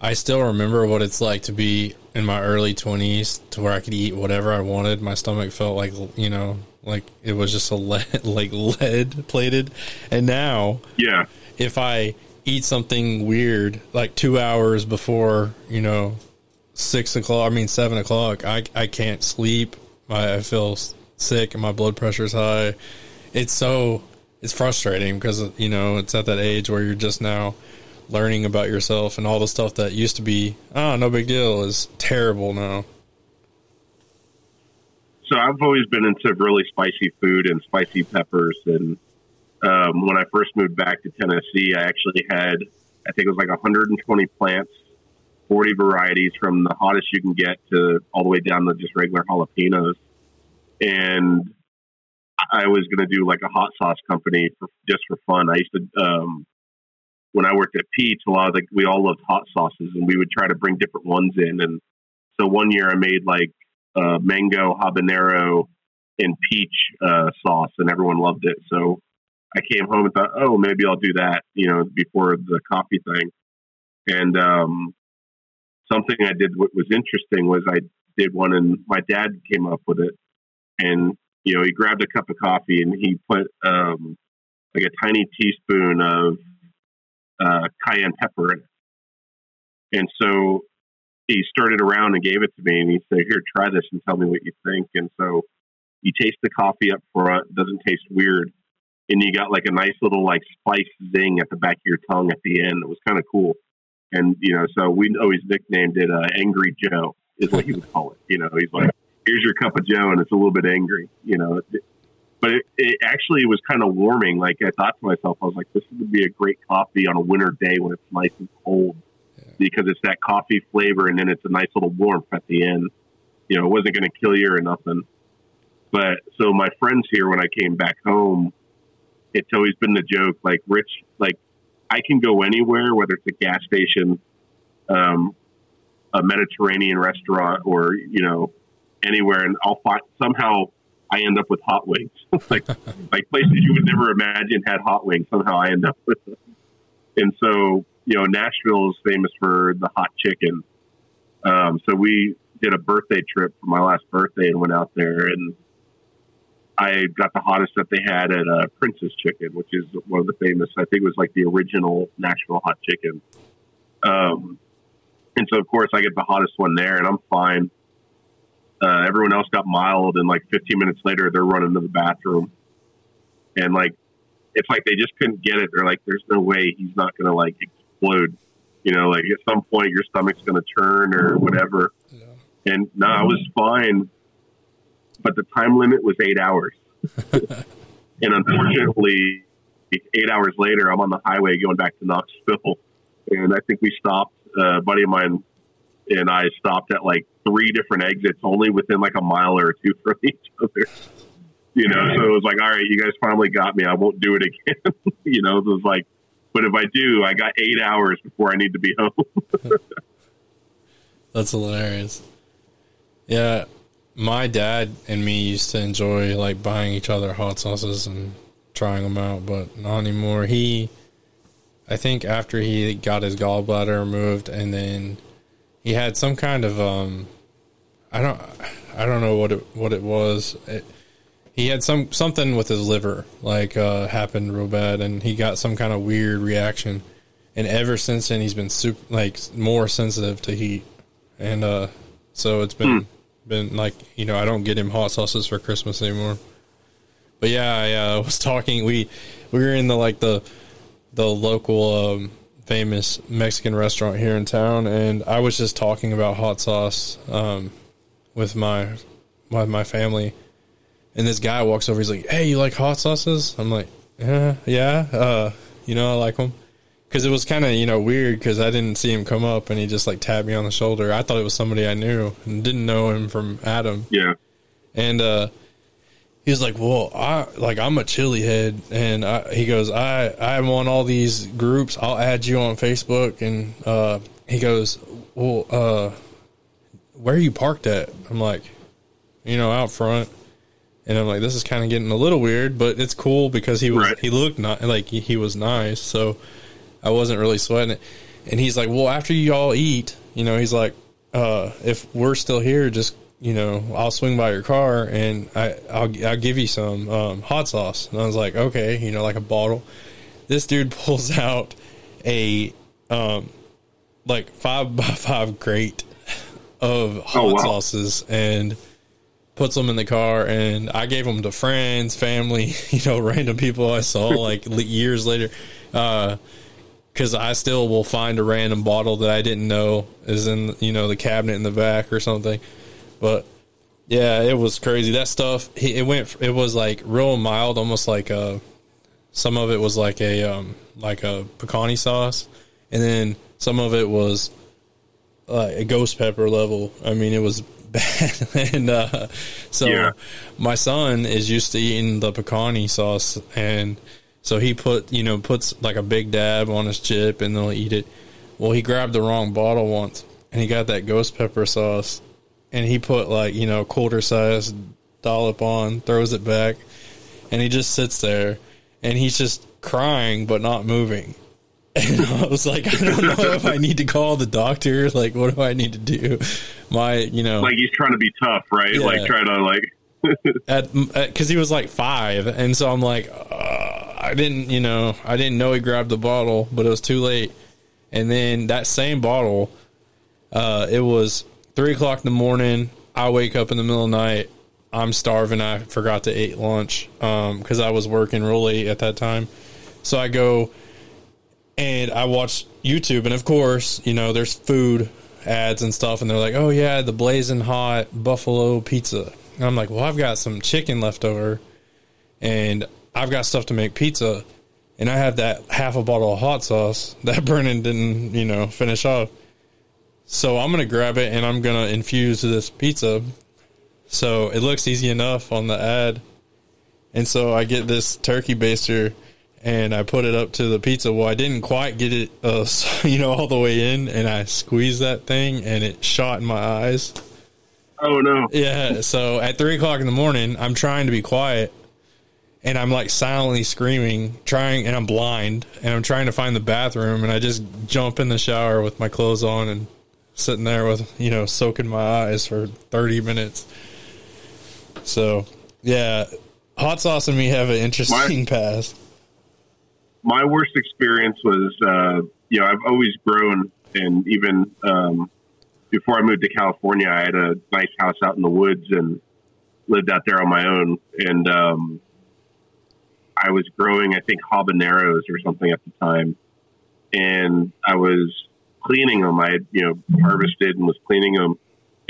S1: I still remember what it's like to be in my early 20s to where I could eat whatever I wanted. My stomach felt like, you know, like it was just a lead, like lead plated. And now,
S2: yeah,
S1: if I eat something weird, like two hours before, you know, six o'clock, I mean, seven o'clock, I, I can't sleep. I, I feel sick and my blood pressure's high. It's so, it's frustrating because, you know, it's at that age where you're just now learning about yourself and all the stuff that used to be, oh, no big deal is terrible now.
S2: so I've always been into really spicy food and spicy peppers and um, when I first moved back to Tennessee, I actually had, I think it was like 120 plants, 40 varieties from the hottest you can get to all the way down to just regular jalapenos. And I was going to do like a hot sauce company for just for fun. I used to, um, when I worked at Pete's, a lot of like we all loved hot sauces, and we would try to bring different ones in. And so one year I made like uh, mango habanero and peach uh, sauce, and everyone loved it. So I came home and thought, oh, maybe I'll do that, you know, before the coffee thing. And um, something I did what was interesting was I did one, and my dad came up with it, and you know, he grabbed a cup of coffee and he put um, like a tiny teaspoon of uh, cayenne pepper in it. And so he started around and gave it to me and he said, Here, try this and tell me what you think. And so you taste the coffee up front, it doesn't taste weird. And you got like a nice little like spice zing at the back of your tongue at the end. It was kind of cool. And, you know, so we always nicknamed it uh, Angry Joe, is what he would call it. You know, he's like, Here's your cup of Joe, and it's a little bit angry, you know. But it, it actually was kind of warming. Like I thought to myself, I was like, this would be a great coffee on a winter day when it's nice and cold because it's that coffee flavor and then it's a nice little warmth at the end. You know, it wasn't going to kill you or nothing. But so my friends here, when I came back home, it's always been the joke like, Rich, like, I can go anywhere, whether it's a gas station, um, a Mediterranean restaurant, or, you know, anywhere, and I'll find somehow I end up with hot wings. like, like places you would never imagine had hot wings. Somehow I end up with them. And so, you know, Nashville is famous for the hot chicken. Um, so we did a birthday trip for my last birthday and went out there and I got the hottest that they had at uh, Prince's Chicken, which is one of the famous. I think it was like the original Nashville hot chicken. Um, and so of course I get the hottest one there, and I'm fine. Uh, everyone else got mild, and like 15 minutes later, they're running to the bathroom, and like it's like they just couldn't get it. They're like, "There's no way he's not going to like explode." You know, like at some point your stomach's going to turn or whatever. Yeah. And no, I was fine, but the time limit was eight hours. and unfortunately, eight hours later, I'm on the highway going back to Knoxville, and I think we stopped. Uh, a buddy of mine and I stopped at like three different exits, only within like a mile or two from each other. You know, so it was like, all right, you guys finally got me. I won't do it again. you know, it was like, but if I do, I got eight hours before I need to be home.
S1: That's hilarious. Yeah, my dad and me used to enjoy like buying each other hot sauces and trying them out, but not anymore. He, I think after he got his gallbladder removed and then he had some kind of um, I don't I don't know what it what it was. It, he had some something with his liver like uh, happened real bad, and he got some kind of weird reaction. And ever since then, he's been super like more sensitive to heat, and uh, so it's been hmm. Been like you know I don't get him hot sauces for Christmas anymore. But yeah, I uh, was talking. We we were in the like the the local um, famous Mexican restaurant here in town, and I was just talking about hot sauce um, with my with my family, and this guy walks over. He's like, "Hey, you like hot sauces?" I'm like, "Yeah, yeah, uh, you know, I like them." Because it was kind of you know weird because I didn't see him come up, and he just like tapped me on the shoulder. I thought it was somebody I knew and didn't know him from Adam.
S2: Yeah,
S1: and uh, he's like, well, I like I'm a chili head, and I, he goes, I I'm on all these groups. I'll add you on Facebook, and uh, he goes, well, uh, where are you parked at? I'm like, you know, out front. And I'm like, this is kind of getting a little weird, but it's cool because he was right. he looked not like he, he was nice, so I wasn't really sweating it. And he's like, well, after you all eat, you know, he's like, uh, if we're still here, just you know, I'll swing by your car and I, I'll, I'll give you some um, hot sauce. And I was like, okay, you know, like a bottle. This dude pulls out a um, like five by five crate of hot oh, wow. sauces and puts them in the car. And I gave them to friends, family, you know, random people I saw like years later. Uh, because I still will find a random bottle that I didn't know is in you know the cabinet in the back or something. But yeah, it was crazy. That stuff, it went, it was like real mild, almost like a some of it was like a um, like a picante sauce, and then some of it was like a ghost pepper level. I mean, it was bad, and uh, so
S2: Yeah.
S1: my son is used to eating the picante sauce, and so he put you know puts like a big dab on his chip, and they'll eat it. Well, he grabbed the wrong bottle once, and he got that ghost pepper sauce, and he put like you know quarter size dollop on, throws it back, and he just sits there, and he's just crying but not moving. And I was like, I don't know if I need to call the doctor. Like, what do I need to do? My, you know,
S2: Like he's trying to be tough, right?
S1: Yeah.
S2: Like try to like.
S1: At because he was like five, and so I'm like, uh, I didn't, you know, I didn't know he grabbed the bottle, but it was too late. And then that same bottle, uh, it was three o'clock in the morning. I wake up in the middle of the night. I'm starving. I forgot to eat lunch because I was working real late at that time. So I go and I watch YouTube, and of course, you know, there's food ads and stuff, and they're like, "Oh yeah, the blazing hot buffalo pizza." And I'm like, "Well, I've got some chicken left over, and I've got stuff to make pizza, and I have that half a bottle of hot sauce that Brennan didn't, you know, finish off. So I'm gonna grab it and I'm gonna infuse this pizza. So it looks easy enough on the ad, and so I get this turkey baster and I put it up to the pizza. Well, I didn't quite get it, uh, you know, all the way in, and I squeezed that thing, and it shot in my eyes.
S2: Oh no!
S1: Yeah. So at three o'clock in the morning, I'm trying to be quiet, and I'm like silently screaming, trying, and I'm blind, and I'm trying to find the bathroom, and I just jump in the shower with my clothes on and sitting there with you know soaking my eyes for 30 minutes. So yeah, hot sauce and me have an interesting past.
S2: my worst experience was, uh, you know, I've always grown, and even um, before I moved to California, I had a nice house out in the woods and lived out there on my own. And um, I was growing, I think, habaneros or something at the time, and I was cleaning them. I had, you know, harvested and was cleaning them,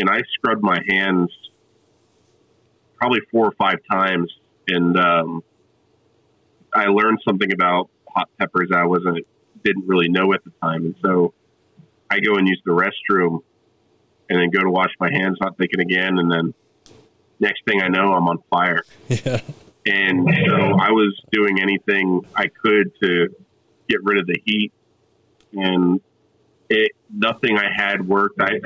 S2: and I scrubbed my hands probably four or five times, and um, I learned something about hot peppers I wasn't didn't really know at the time, and so I go and use the restroom, and then go to wash my hands, not thinking again, and then next thing I know, I'm on fire.
S1: Yeah.
S2: And so I was doing anything I could to get rid of the heat, and it nothing I had worked. I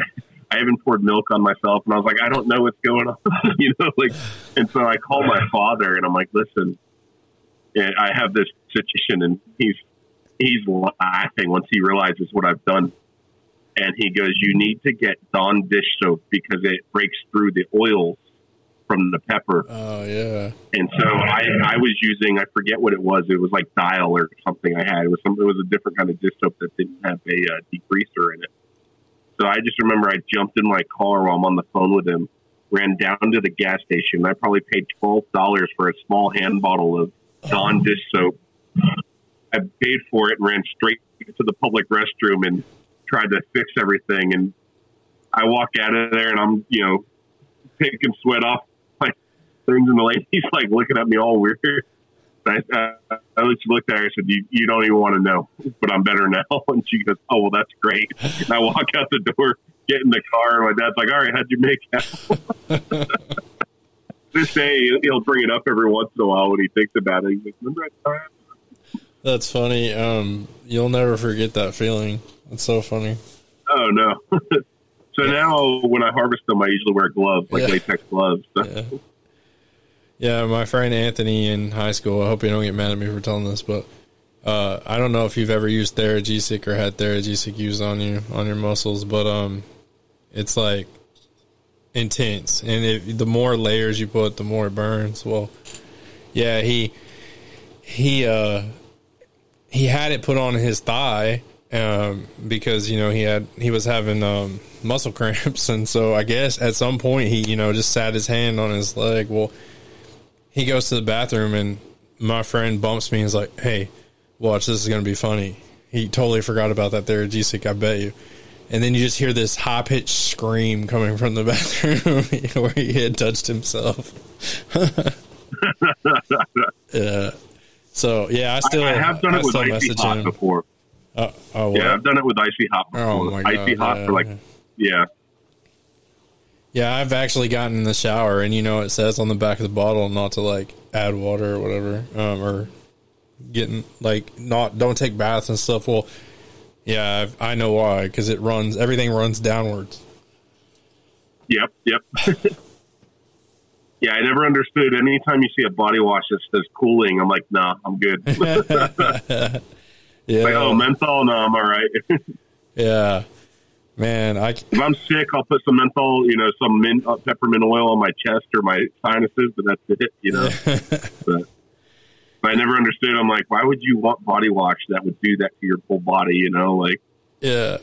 S2: I haven't poured milk on myself, and I was like, I don't know what's going on, you know, like. And so I called my father, and I'm like, listen, I have this situation, and he's he's laughing once he realizes what I've done, and he goes, you need to get Dawn dish soap because it breaks through the oils from the pepper.
S1: Oh yeah.
S2: And so I, I was using, I forget what it was. It was like Dial or something I had. It was some, it was a different kind of dish soap that didn't have a uh, degreaser in it. So I just remember I jumped in my car while I'm on the phone with him, ran down to the gas station. I probably paid $12 for a small hand bottle of Dawn dish soap. I paid for it and ran straight to the public restroom and tried to fix everything. And I walk out of there and I'm, you know, taking sweat off my things, and the lady's like looking at me all weird. I, uh, I looked at her and said, you, you don't even want to know, but I'm better now. And she goes, Oh, well, that's great. And I walk out the door, get in the car. And my dad's like, All right, how'd you make out? this day, he'll bring it up every once in a while when he thinks about it. He's like, Remember that time?
S1: That's funny. Um, you'll never forget that feeling. It's so funny.
S2: Oh, no. so now when I harvest them, I usually wear gloves, like
S1: Yeah.
S2: latex gloves. So,
S1: Yeah. Yeah, my friend Anthony in high school. I hope you don't get mad at me for telling this, but uh, I don't know if you've ever used Theragesic or had Theragesic used on you on your muscles, but um, it's like intense, and it, the more layers you put, the more it burns. Well, yeah, he he uh he had it put on his thigh um, because you know he had he was having um, muscle cramps, and so I guess at some point he you know just sat his hand on his leg. Well, he goes to the bathroom, and my friend bumps me and is like, "Hey, watch, this is gonna be funny." He totally forgot about that Theragesic, I bet you. And then you just hear this high pitched scream coming from the bathroom where he had touched himself. yeah. So yeah, I still
S2: I, I have done
S1: I
S2: it with icy hot
S1: him.
S2: before.
S1: Uh, oh,
S2: Yeah. I've done it with icy hot before.
S1: Oh my
S2: icy
S1: God,
S2: hot
S1: yeah.
S2: for like yeah.
S1: Yeah, I've actually gotten in the shower, and you know it says on the back of the bottle not to like add water or whatever, um, or getting like not don't take baths and stuff. Well, yeah, I've, I know why because it runs everything runs downwards.
S2: Yep, yep. yeah, I never understood. Anytime you see a body wash that says cooling, I'm like, nah, I'm good. like,
S1: Yeah,
S2: oh, menthol, no, I'm all right.
S1: yeah, man, I if
S2: I'm sick, I'll put some menthol, you know, some mint, uh, peppermint oil on my chest or my sinuses, but that's it, you know. but, but I never understood. I'm like, why would you want body wash that would do that to your full body? You know, like
S1: yeah.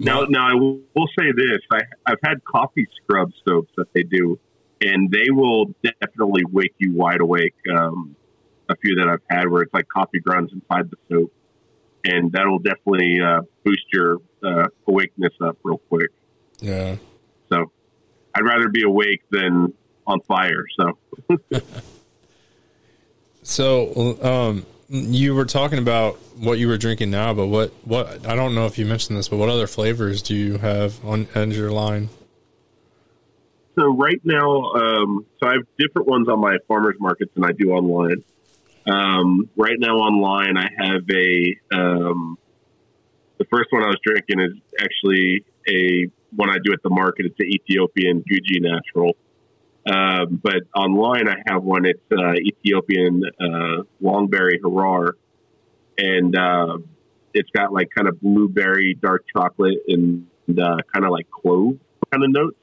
S2: Now, now I will, will say this: I, I've had coffee scrub soaps that they do, and they will definitely wake you wide awake. Um, a few that I've had where it's like coffee grounds inside the soap, and that'll definitely uh, boost your uh, awakeness up real quick.
S1: Yeah.
S2: So, I'd rather be awake than on fire. So,
S1: So, um, you were talking about what you were drinking now, but what, what, I don't know if you mentioned this, but what other flavors do you have on, on your line?
S2: So right now, um, so I have different ones on my farmers markets than I do online. Um, right now online, I have a um, the first one I was drinking is actually a one I do at the market. It's an Ethiopian Guji Natural. Um, but online, I have one. It's uh, Ethiopian uh, Longberry Harar, and uh, it's got like kind of blueberry, dark chocolate, and uh, kind of like clove kind of notes.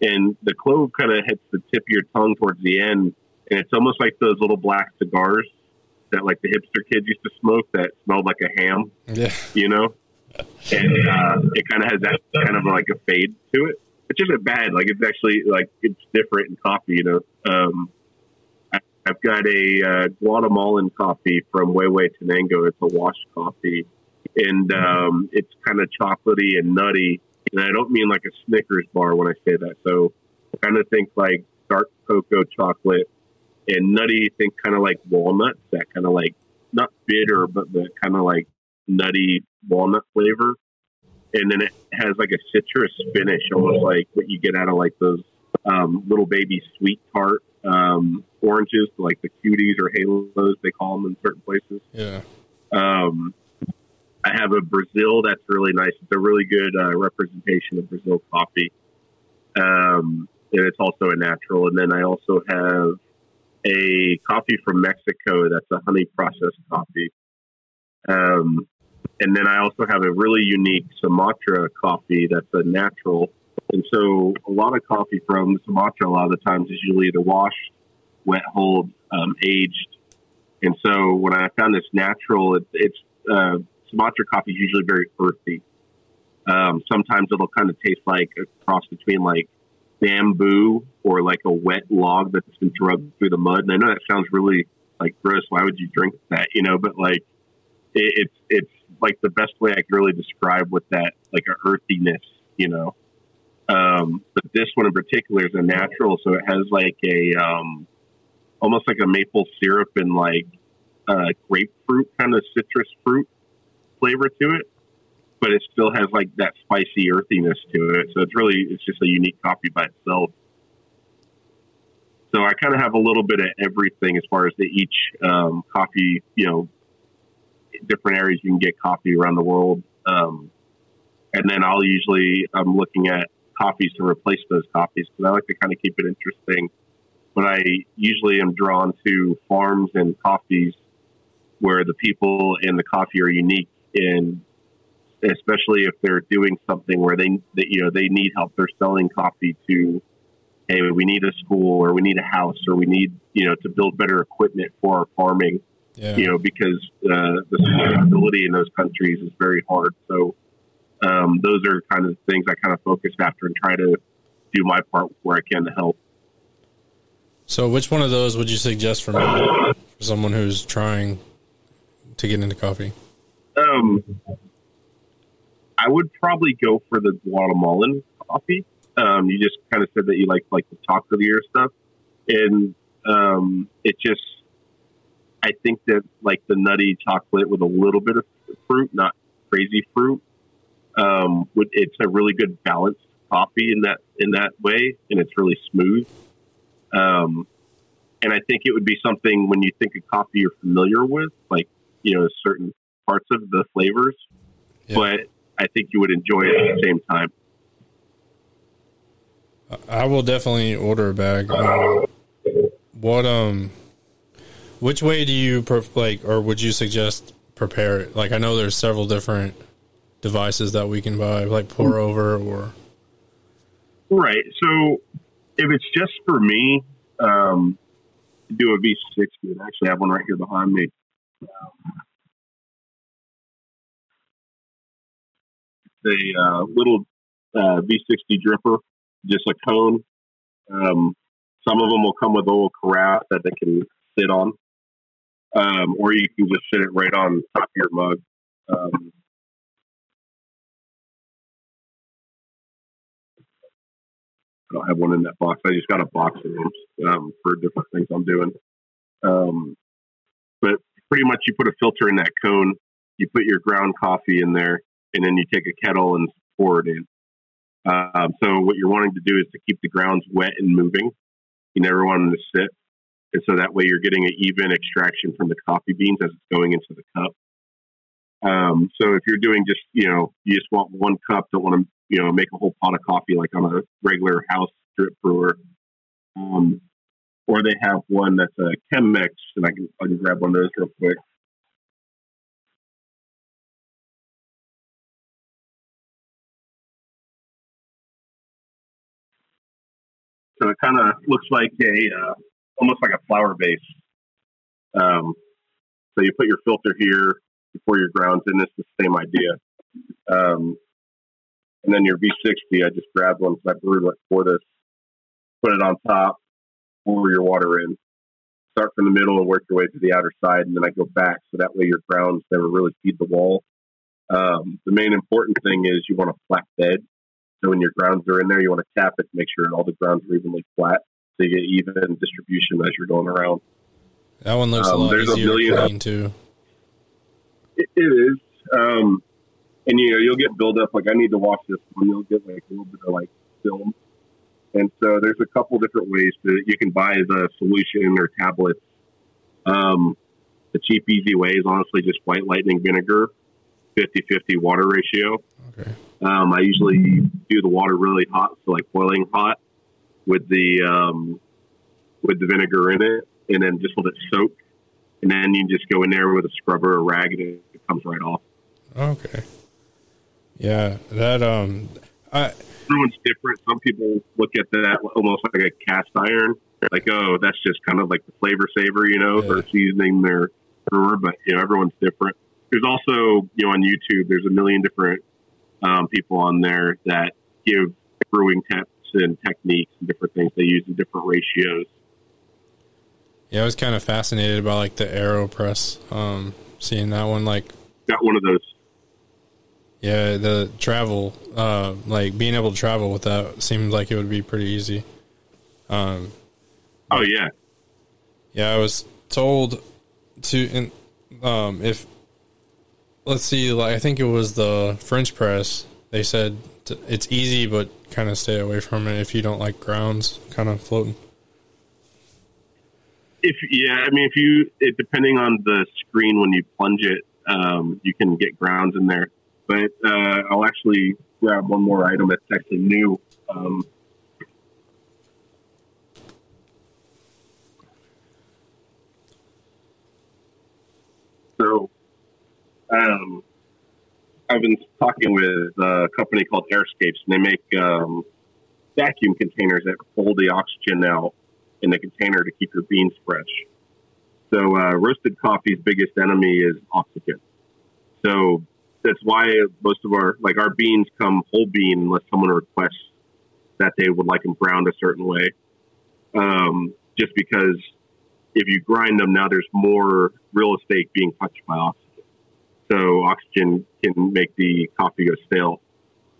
S2: And the clove kind of hits the tip of your tongue towards the end, and it's almost like those little black cigars that like the hipster kids used to smoke that smelled like a ham,
S1: Yeah.
S2: you know. And uh, it kind of has that kind of like a fade to it, which isn't bad. Like it's actually like it's different in coffee, you know. Um, I, I've got a uh, Guatemalan coffee from Huehue Tenango. It's a washed coffee, and um, it's kind of chocolatey and nutty. And I don't mean like a Snickers bar when I say that. So I kind of think like dark cocoa chocolate and nutty. Think kind of like walnuts. That kind of like not bitter, but the kind of like nutty walnut flavor. And then it has like a citrus finish, almost like what you get out of like those um, little baby sweet tart um, oranges, like the cuties or halos, they call them in certain places.
S1: Yeah.
S2: Um, I have a Brazil that's really nice. It's a really good uh, representation of Brazil coffee. Um, and it's also a natural. And then I also have a coffee from Mexico that's a honey processed coffee. Um, and then I also have a really unique Sumatra coffee that's a natural. And so a lot of coffee from Sumatra, a lot of the times, is usually either washed, wet hulled, um, aged. And so when I found this natural, it, it's uh, Sumatra coffee is usually very earthy. Um, sometimes it'll kind of taste like a cross between like bamboo or like a wet log that's been drugged through the mud. And I know that sounds really like gross. Why would you drink that? You know, but like it, it's it's like the best way I can really describe what that like a earthiness. You know, um, but this one in particular is a natural, so it has like a um, almost like a maple syrup and like uh, grapefruit kind of citrus fruit flavor to it, but it still has like that spicy earthiness to it. So it's really it's just a unique coffee by itself. So I kind of have a little bit of everything as far as the each um, coffee, you know, different areas you can get coffee around the world. Um, and then I'll usually I'm looking at coffees to replace those coffees because I like to kind of keep it interesting. But I usually am drawn to farms and coffees where the people and the coffee are unique, and especially if they're doing something where they, they you know they need help. They're selling coffee to, hey, we need a school or we need a house or we need you know to build better equipment for our farming
S1: Yeah.
S2: you know, because uh, the sustainability in those countries is very hard. So um, those are kind of things I kind of focus after and try to do my part where I can to help.
S1: So, which one of those would you suggest for me, for someone who's trying to get into coffee?
S2: Um, I would probably go for the Guatemalan coffee. Um, you just kind of said that you like like the chocolatier stuff, and um, it just I think that like the nutty chocolate with a little bit of fruit, not crazy fruit, um, it's a really good balanced coffee in that in that way, and it's really smooth. Um, and I think it would be something when you think of coffee you're familiar with, like you know a certain parts of the flavors, yeah. but I think you would enjoy it at the same time.
S1: I will definitely order a bag. Um, what um, which way do you pref- like, or would you suggest prepare it? Like, I know there's several different devices that we can buy, like pour over or.
S2: Right. So, if it's just for me, um, do a V60. And I actually have one right here behind me. A uh, little uh, V60 dripper, just a cone. Um, some of them will come with a little carafe that they can sit on, um, or you can just sit it right on top of your mug. Um, I don't have one in that box. I just got a box of them um, for different things I'm doing. Um, but pretty much, you put a filter in that cone. You put your ground coffee in there, and then you take a kettle and pour it in. Um, so what you're wanting to do is to keep the grounds wet and moving. You never want them to sit, and so that way you're getting an even extraction from the coffee beans as it's going into the cup. Um, so if you're doing just you know you just want one cup, don't want to you know make a whole pot of coffee like on a regular house drip brewer. Um, or they have one that's a Chemex, and I can I can grab one of those real quick. So it kind of looks like a uh, almost like a flower base. Um, so you put your filter here before your grounds in. It's the same idea. Um, and then your V60, I just grabbed one because I brewed it for this. Put it on top, pour your water in. Start from the middle and work your way to the outer side, and then I go back so that way your grounds never really feed the wall. Um, the main important thing is you want a flat bed. So when your grounds are in there, you want to tap it to make sure all the grounds are evenly flat, so you get even distribution as you're going around.
S1: That one looks um, a lot easier a to clean too.
S2: it, it is, um, and you know you'll get buildup. Like I need to wash this one. You'll get like a little bit of like film and so there's a couple different ways that you can buy the solution or tablets. Um, the cheap, easy way is honestly just white lightning vinegar, 50 50 water ratio. Okay. Um, I usually do the water really hot, so like boiling hot with the um, with the vinegar in it, and then just let it soak. And then you just go in there with a scrubber or rag, and it comes right off.
S1: Okay. Yeah, that um, I
S2: everyone's different. Some people look at that almost like a cast iron, like oh, that's just kind of like the flavor saver, you know, yeah. for seasoning their brewer. But you know, everyone's different. There's also you know on YouTube, there's a million different um, people on there that give brewing tips and techniques and different things they use in different ratios.
S1: Yeah, I was kind of fascinated by like the Aeropress. Um, seeing that one, like
S2: got one of those
S1: yeah, the travel, uh, like being able to travel with that seemed like it would be pretty easy. Um,
S2: oh yeah,
S1: yeah. I was told to, in, um, if let's see, like I think it was the French press. They said it's easy, but kind of stay away from it if you don't like grounds, kind of floating.
S2: If yeah, I mean, if you it, depending on the screen when you plunge it, um, you can get grounds in there but uh, I'll actually grab one more item that's actually new. Um, so, um, I've been talking with a company called Airscapes, and they make um, vacuum containers that hold the oxygen out in the container to keep your beans fresh. So, uh, roasted coffee's biggest enemy is oxygen. So, that's why most of our like our beans come whole bean unless someone requests that they would like them ground a certain way. Um, just because if you grind them now, there's more real estate being touched by oxygen, so oxygen can make the coffee go stale.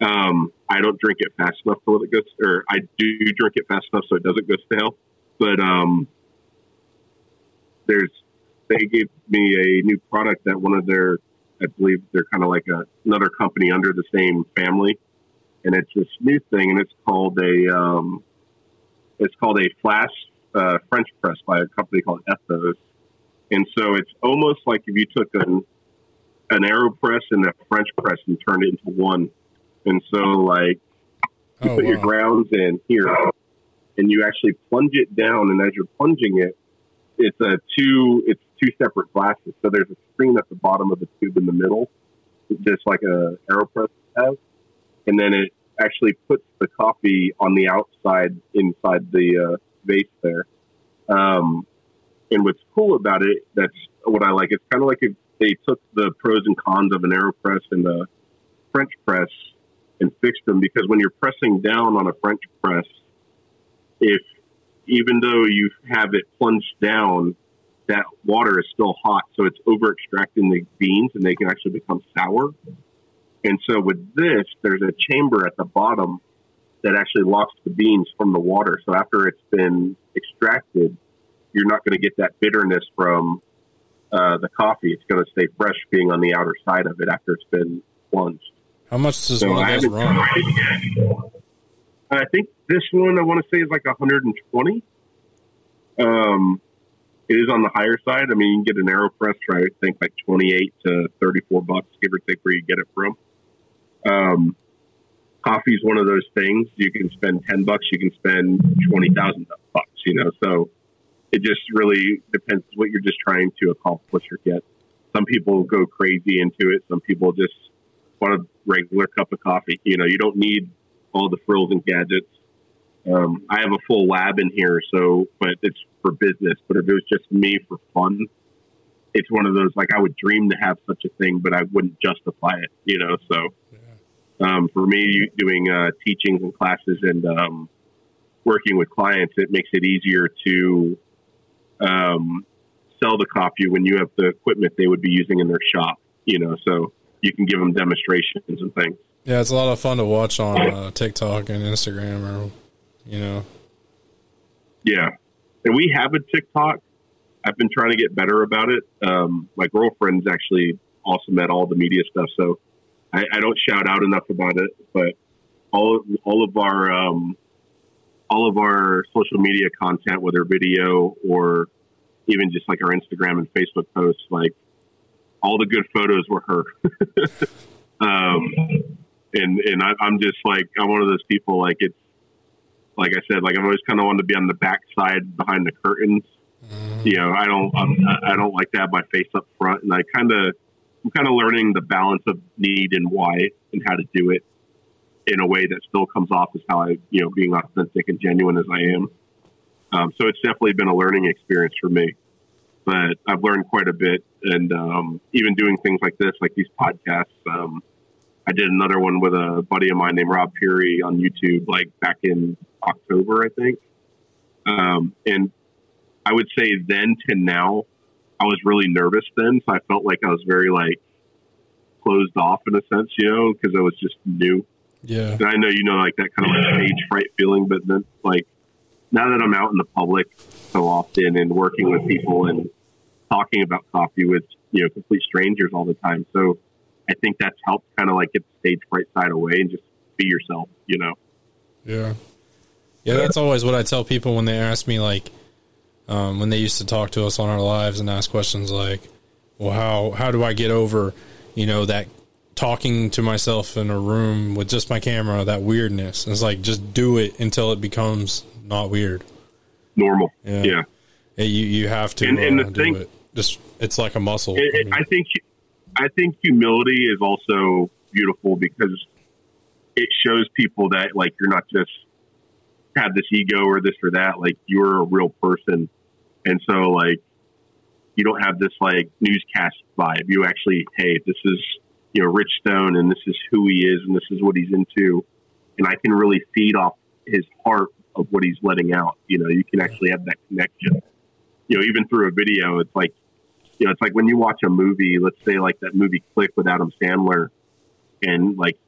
S2: Um, I don't drink it fast enough to let it go, or I do drink it fast enough so it doesn't go stale. But um, there's they gave me a new product that one of their, I believe they're kind of like a, another company under the same family, and it's this new thing, and it's called a, um, it's called a flash uh, French press by a company called Ethos, and so it's almost like if you took an an AeroPress and a French press and turned it into one, and so like you
S1: Oh,
S2: put your grounds in here, and you actually plunge it down, and as you're plunging it, it's a two it's two separate glasses. So there's a screen at the bottom of the tube in the middle, just like a AeroPress has, and then it actually puts the coffee on the outside inside the uh, vase there. Um, and what's cool about it, that's what I like. It's kind of like if they took the pros and cons of an AeroPress and a French press and fixed them because when you're pressing down on a French press, if even though you have it plunged down, that water is still hot, so it's over extracting the beans and they can actually become sour. And so with this, there's a chamber at the bottom that actually locks the beans from the water. So after it's been extracted, you're not going to get that bitterness from uh, the coffee. It's going to stay fresh being on the outer side of it after it's been plunged.
S1: How much does
S2: So
S1: one of those run?
S2: tried it yet. I think this one I want to say is like 120. Um, it is on the higher side. I mean, you can get an AeroPress for I think like 28 to 34 bucks, give or take, where you get it from. Um, coffee is one of those things. You can spend 10 bucks, you can spend 20,000 bucks. You know, so it just really depends what you're just trying to accomplish or get. Some people go crazy into it. Some people just want a regular cup of coffee. You know, you don't need all the frills and gadgets. Um, I have a full lab in here, so but it's for business. But if it was just me for fun, it's one of those like I would dream to have such a thing, but I wouldn't justify it. You know, so um, for me, doing uh, teachings and classes and um, working with clients, it makes it easier to um, sell the coffee when you have the equipment they would be using in their shop. You know, so you can give them demonstrations and things.
S1: Yeah, it's a lot of fun to watch on uh, TikTok and Instagram, or you know.
S2: Yeah. And we have a TikTok. I've been trying to get better about it. Um, my girlfriend's actually awesome at all the media stuff, so I, I don't shout out enough about it. But all all of our um, all of our social media content, whether video or even just like our Instagram and Facebook posts, like all the good photos were her. um, and and I, I'm just like I'm one of those people like it's like I said, like I've always kind of wanted to be on the backside behind the curtains. You know, I don't, I'm, I don't like to have my face up front, and I kind of, I'm kind of learning the balance of need and why, and how to do it in a way that still comes off as how I, you know, being authentic and genuine as I am. Um, so it's definitely been a learning experience for me, but I've learned quite a bit, and um, even doing things like this, like these podcasts. Um, I did another one with a buddy of mine named Rob Peary on YouTube, like back in October, I think. Um, and I would say then to now, I was really nervous then. So I felt like I was very like closed off in a sense, you know, because I was just new.
S1: Yeah,
S2: And I know you know like that kind of like stage fright feeling, but then like now that I'm out in the public so often and working with people and talking about coffee with you know complete strangers all the time, so I think that's helped kind of like get the stage fright side away and just be yourself, you know.
S1: yeah, yeah. That's always what I tell people when they ask me, like, um, when they used to talk to us on our lives and ask questions like, "Well, how how do I get over, you know, that talking to myself in a room with just my camera, that weirdness?" It's like just do it until it becomes not weird.
S2: Normal,
S1: Yeah.
S2: yeah.
S1: Yeah, You you have to
S2: And- and
S1: uh,
S2: the
S1: do
S2: thing-
S1: it. Just it's like a muscle.
S2: It,
S1: I mean,
S2: I think I think humility is also beautiful because it shows people that like you're not just have this ego or this or that. Like you're a real person, and so like you don't have this like newscast vibe. You actually, hey, this is you know Rich Stone, and this is who he is, and this is what he's into, and I can really feed off his heart of what he's letting out. You know, you can actually have that connection. You know, even through a video, it's like you know, it's like when you watch a movie, let's say like that movie Click with Adam Sandler, and like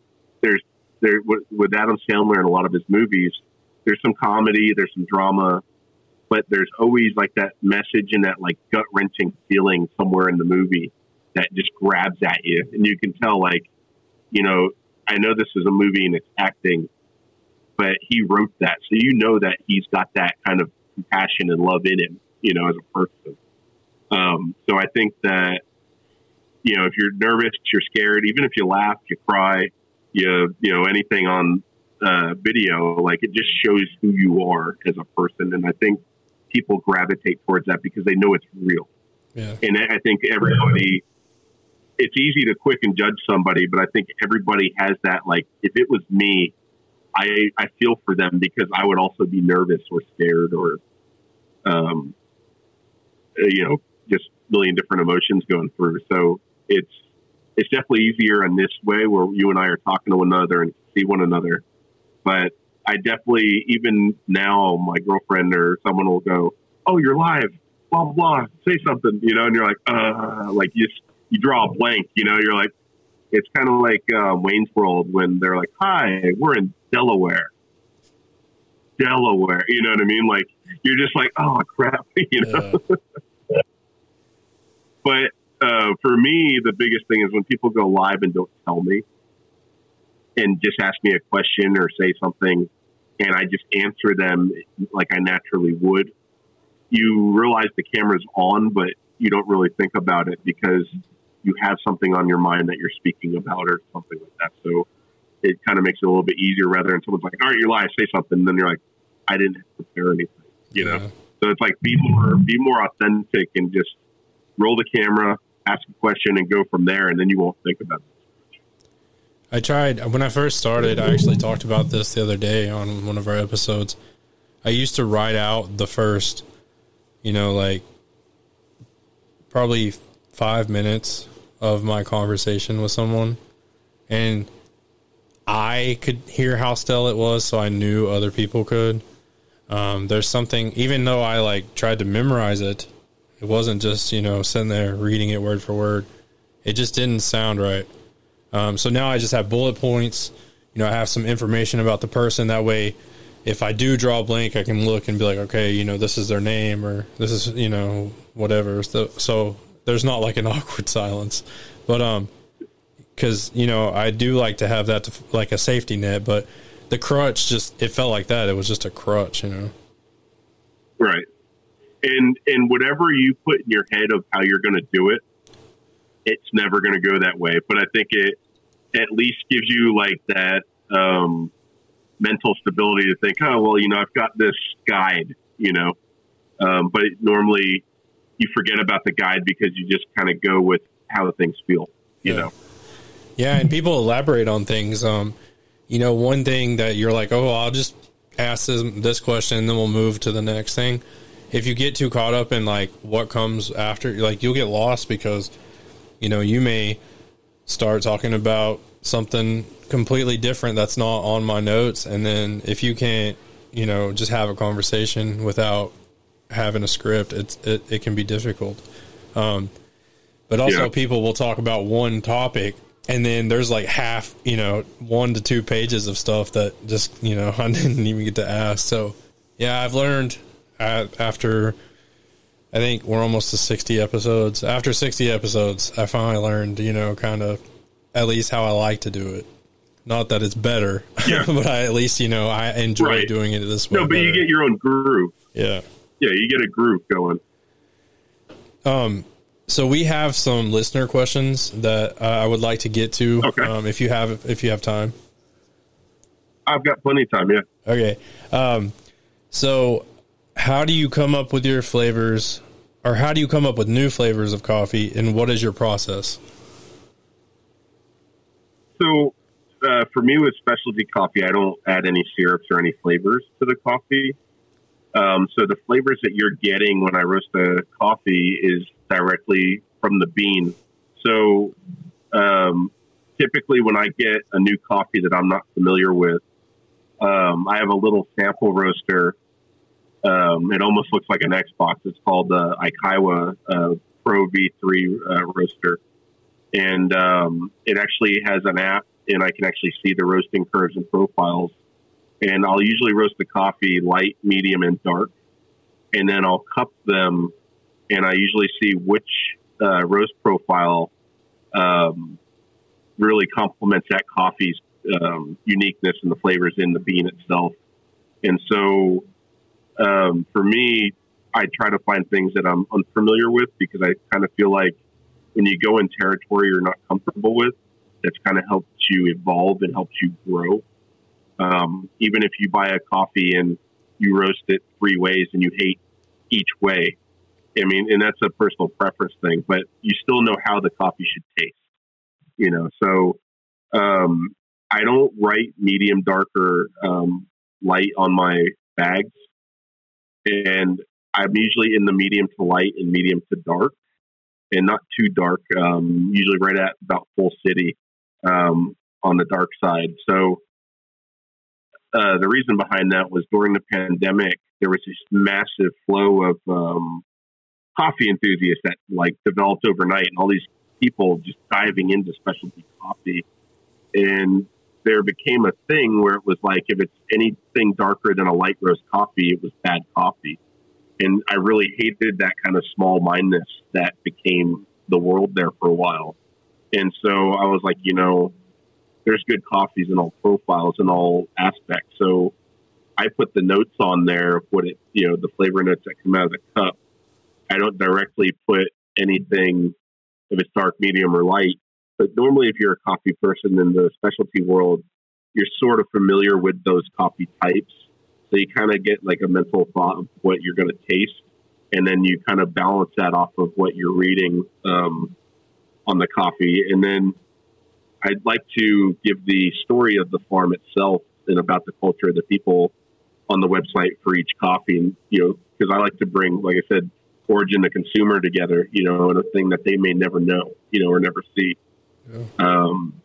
S2: there's there with Adam Sandler in a lot of his movies, there's some comedy, there's some drama, but there's always like that message and that like gut wrenching feeling somewhere in the movie that just grabs at you, and you can tell like, you know, I know this is a movie and it's acting, but he wrote that, so you know that he's got that kind of compassion and love in him, you know, as a person. Um, so I think that you know, if you're nervous, you're scared, even if you laugh, you cry, you you know anything on uh, video, like it just shows who you are as a person, and I think people gravitate towards that because they know it's real.
S1: Yeah.
S2: And I think everybody, it's easy to quick and judge somebody, but I think everybody has that. Like, if it was me, I I feel for them because I would also be nervous or scared or, um, you know, just million different emotions going through. So it's it's definitely easier in this way where you and I are talking to one another and see one another. But I definitely, even now, my girlfriend or someone will go, "Oh, you're live, blah blah say something," you know, and you're like, "Uh," like you just, you draw a blank, you know, you're like, it's kind of like uh, Wayne's World when they're like, "Hi, we're in Delaware." Delaware, you know what I mean? Like you're just like, oh crap, you know. Yeah. but uh, for me, the biggest thing is when people go live and don't tell me and just ask me a question or say something and I just answer them like I naturally would. You realize the camera's on, but you don't really think about it because you have something on your mind that you're speaking about or something like that. So it kind of makes it a little bit easier rather than someone's like, all right, you're live, say something. And then you're like, I didn't prepare anything, you know? So it's like, be more, be more authentic and just roll the camera, ask a question and go from there. And then you won't think about it.
S1: I tried when I first started. I actually talked about this the other day on one of our episodes. I used to write out the first, you know, like probably five minutes of my conversation with someone, and I could hear how still it was, so I knew other people could. Um, there's something, even though I like tried to memorize it, it wasn't just you know sitting there reading it word for word. It just didn't sound right. Um, so now I just have bullet points. You know, I have some information about the person. That way, if I do draw a blank, I can look and be like, okay, you know, this is their name or this is, you know, whatever. So, so there's not like an awkward silence. But, um, because, you know, I do like to have that to, like a safety net, but the crutch just, it felt like that. It was just a crutch, you know?
S2: Right. And, and whatever you put in your head of how you're going to do it, it's never going to go that way. But I think it at least gives you like that um, mental stability to think, oh, well, you know, I've got this guide, you know. Um, but normally you forget about the guide because you just kind of go with how the things feel, you
S1: yeah.
S2: know.
S1: Yeah, and people elaborate on things. Um, you know, one thing that you're like, oh, I'll just ask this, this question, and then we'll move to the next thing. If you get too caught up in like what comes after, like you'll get lost because you know, you may start talking about something completely different that's not on my notes. And then if you can't, you know, just have a conversation without having a script, it's, it, it can be difficult. Um, but also yeah. people will talk about one topic and then there's like half, you know, one to two pages of stuff that just, you know, I didn't even get to ask. So yeah, I've learned uh, after I think we're almost to 60 episodes. After 60 episodes, I finally learned, you know, kind of at least how I like to do it. Not that it's better, yeah. but I, at least, you know, I enjoy right. doing it this way.
S2: No, but better. you get your own groove.
S1: Yeah.
S2: Yeah, you get a groove going.
S1: Um, so we have some listener questions that uh, I would like to get to.
S2: Okay.
S1: Um, if you have, if you have time.
S2: I've got plenty of time. Yeah.
S1: Okay. Um, so how do you come up with your flavors or how do you come up with new flavors of coffee and what is your process
S2: so uh, for me with specialty coffee i don't add any syrups or any flavors to the coffee um, so the flavors that you're getting when i roast the coffee is directly from the bean so um, typically when i get a new coffee that i'm not familiar with um, i have a little sample roaster um, it almost looks like an Xbox. It's called the Ikawa uh, Pro V3 uh, roaster, and um, it actually has an app, and I can actually see the roasting curves and profiles. And I'll usually roast the coffee light, medium, and dark. and then I'll cup them, and I usually see which uh, roast profile um, really complements that coffee's um, uniqueness and the flavors in the bean itself. And so, um, for me, I try to find things that I'm unfamiliar with because I kind of feel like when you go in territory you're not comfortable with, that's kind of helps you evolve and helps you grow. Um, even if you buy a coffee and you roast it three ways and you hate each way, I mean, and that's a personal preference thing, but you still know how the coffee should taste, you know. So um, I don't write medium, dark, or um, light on my bags, and I'm usually in the medium to light and medium to dark, and not too dark. Um, usually right at about full city um, on the dark side. So uh, the reason behind that was during the pandemic, there was this massive flow of um, coffee enthusiasts that like developed overnight, and all these people just diving into specialty coffee, and there became a thing where it was like if it's anything darker than a light roast coffee, it was bad coffee, and I really hated that kind of small mindedness that became the world there for a while, and so I was like, you know, there's good coffees in all profiles and all aspects, so. I put the notes on there of what it, you know, the flavor notes that come out of the cup I don't directly put anything if it's dark, medium, or light. But normally, if you're a coffee person in the specialty world, you're sort of familiar with those coffee types. So you kind of get like a mental thought of what you're going to taste. And then you kind of balance that off of what you're reading um, on the coffee. And then I'd like to give the story of the farm itself and about the culture of the people on the website for each coffee. And, you know, because I like to bring, like I said, origin the consumer together, you know, and a thing that they may never know, you know, or never see. Yeah. Um,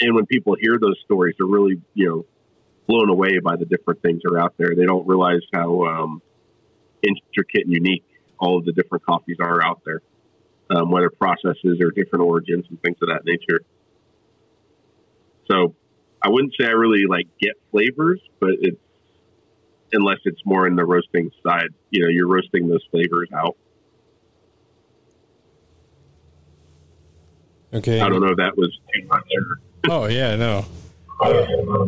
S2: and when people hear those stories, they're really, you know, blown away by the different things that are out there. They don't realize how um, intricate and unique all of the different coffees are out there, um, whether processes or different origins and things of that nature. So I wouldn't say I really like get flavors, but it's unless it's more in the roasting side. You know, you're roasting those flavors out.
S1: Okay.
S2: I don't know if that was too much or.
S1: oh yeah, no. Uh,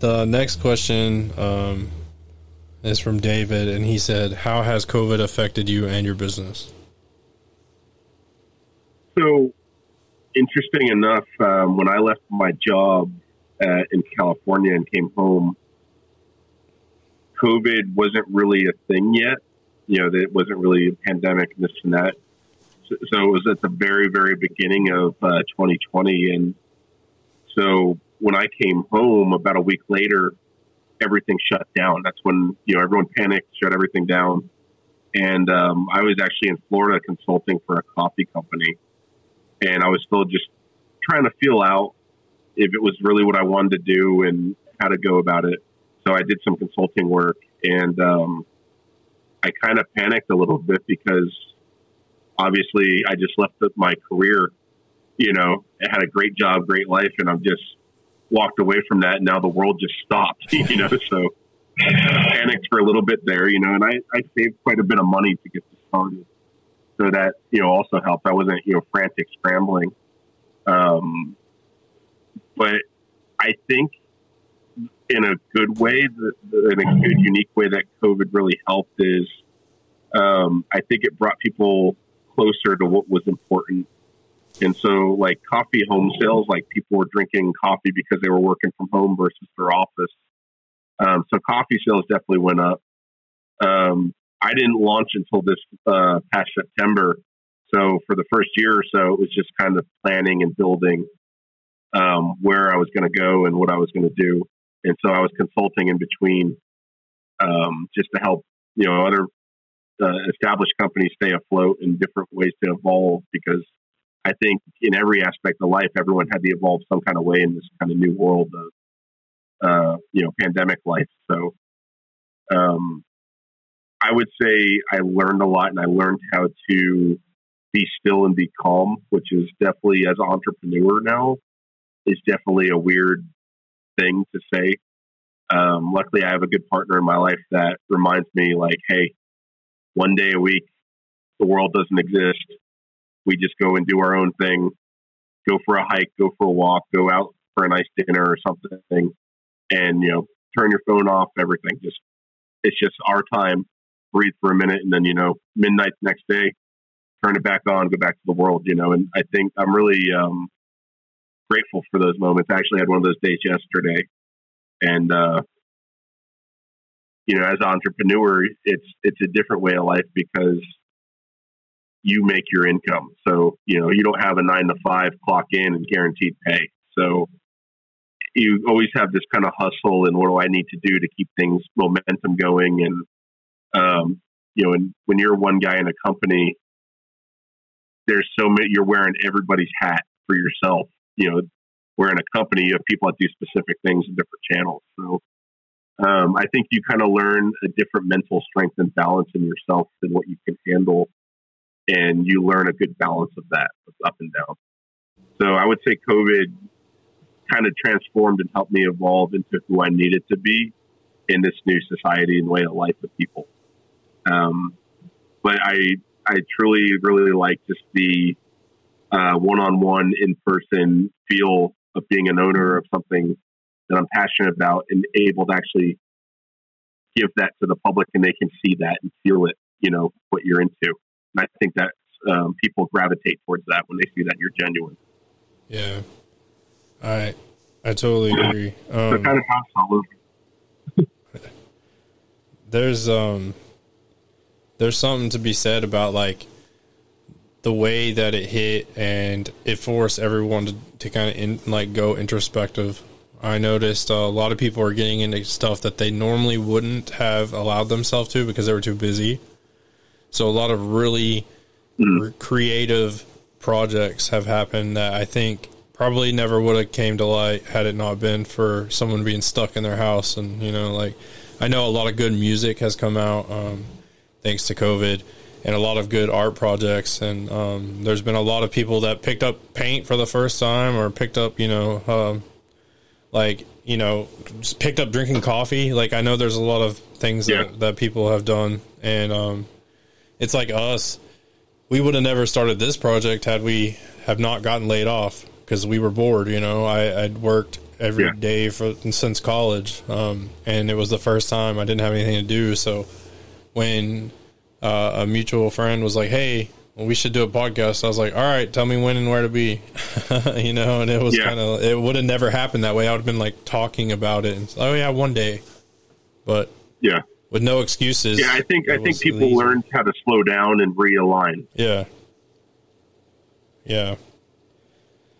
S1: the next question um, is from David, and he said, "How has COVID affected you and your business?"
S2: So, interesting enough, um, when I left my job uh, in California and came home, COVID wasn't really a thing yet. You know, it wasn't really a pandemic, this and that. So, so it was at the very, very beginning of uh, 2020. And so when I came home about a week later, everything shut down. That's when, you know, everyone panicked, shut everything down. And um, I was actually in Florida consulting for a coffee company. And I was still just trying to feel out if it was really what I wanted to do and how to go about it. So I did some consulting work and um, I kind of panicked a little bit because obviously I just left my career. You know, I had a great job, great life, and I've just walked away from that. And now the world just stopped, you know, so panicked for a little bit there, you know, and I, I saved quite a bit of money to get this started. So that, you know, also helped. I wasn't, you know, frantic scrambling. Um, but I think in a good way, in a good, unique way that COVID really helped is um, I think it brought people closer to what was important. And so, like coffee home sales, like people were drinking coffee because they were working from home versus their office. Um, so, coffee sales definitely went up. Um, I didn't launch until this uh, past September. So, for the first year or so, it was just kind of planning and building um, where I was going to go and what I was going to do and so I was consulting in between um, just to help you know other uh, established companies stay afloat in different ways to evolve because I think in every aspect of life, everyone had to evolve some kind of way in this kind of new world of uh, you know pandemic life. So um, I would say I learned a lot, and I learned how to be still and be calm, which is definitely as an entrepreneur now is definitely a weird thing to say. Um, luckily, I have a good partner in my life that reminds me, like, hey, one day a week, the world doesn't exist. We just go and do our own thing, go for a hike, go for a walk, go out for a nice dinner or something, and you know, turn your phone off. Everything just it's just our time. Breathe for a minute, and then you know, midnight next day, turn it back on, go back to the world. You know, and I think I'm really um, grateful for those moments. I actually had one of those days yesterday, and uh, you know, as an entrepreneur, it's it's a different way of life because you make your income. So you know, you don't have a nine to five clock in and guaranteed pay. So you always have this kind of hustle and what do I need to do to keep things momentum going and um, you know, and when you're one guy in a company, there's so many you're wearing everybody's hat for yourself. You know, wearing a company, you have people that do specific things in different channels. So um, I think you kind of learn a different mental strength and balance in yourself than what you can handle, and you learn a good balance of that, up and down. So I would say COVID kind of transformed and helped me evolve into who I needed to be in this new society and way of life with people. Um, but I I truly really like just the one on one in person feel of being an owner of something that I'm passionate about and able to actually give that to the public and they can see that and feel it, you know, what you're into. And I think that um, people gravitate towards that when they see that you're genuine.
S1: Yeah. I I totally agree. Um, so kind of there's um there's something to be said about like the way that it hit and it forced everyone to, to kind of in, like go introspective. I noticed uh, a lot of people are getting into stuff that they normally wouldn't have allowed themselves to because they were too busy. So a lot of really mm. creative projects have happened that I think probably never would have came to light had it not been for someone being stuck in their house and you know like I know a lot of good music has come out um, thanks to COVID and a lot of good art projects and um, there's been a lot of people that picked up paint for the first time or picked up you know um, like you know picked up drinking coffee like I know there's a lot of things yeah. that, that people have done and um, it's like us we would have never started this project had we have not gotten laid off because we were bored. You know, I, I'd worked every yeah. day for since college, um, and it was the first time I didn't have anything to do. So when uh, a mutual friend was like, "Hey, we should do a podcast," I was like, "All right, tell me when and where to be," you know. And it was yeah. kind of it would have never happened that way. I would have been like talking about it, and oh yeah, one day, but
S2: yeah.
S1: With no excuses.
S2: Yeah, I think I think people learned how to slow down and realign.
S1: Yeah. Yeah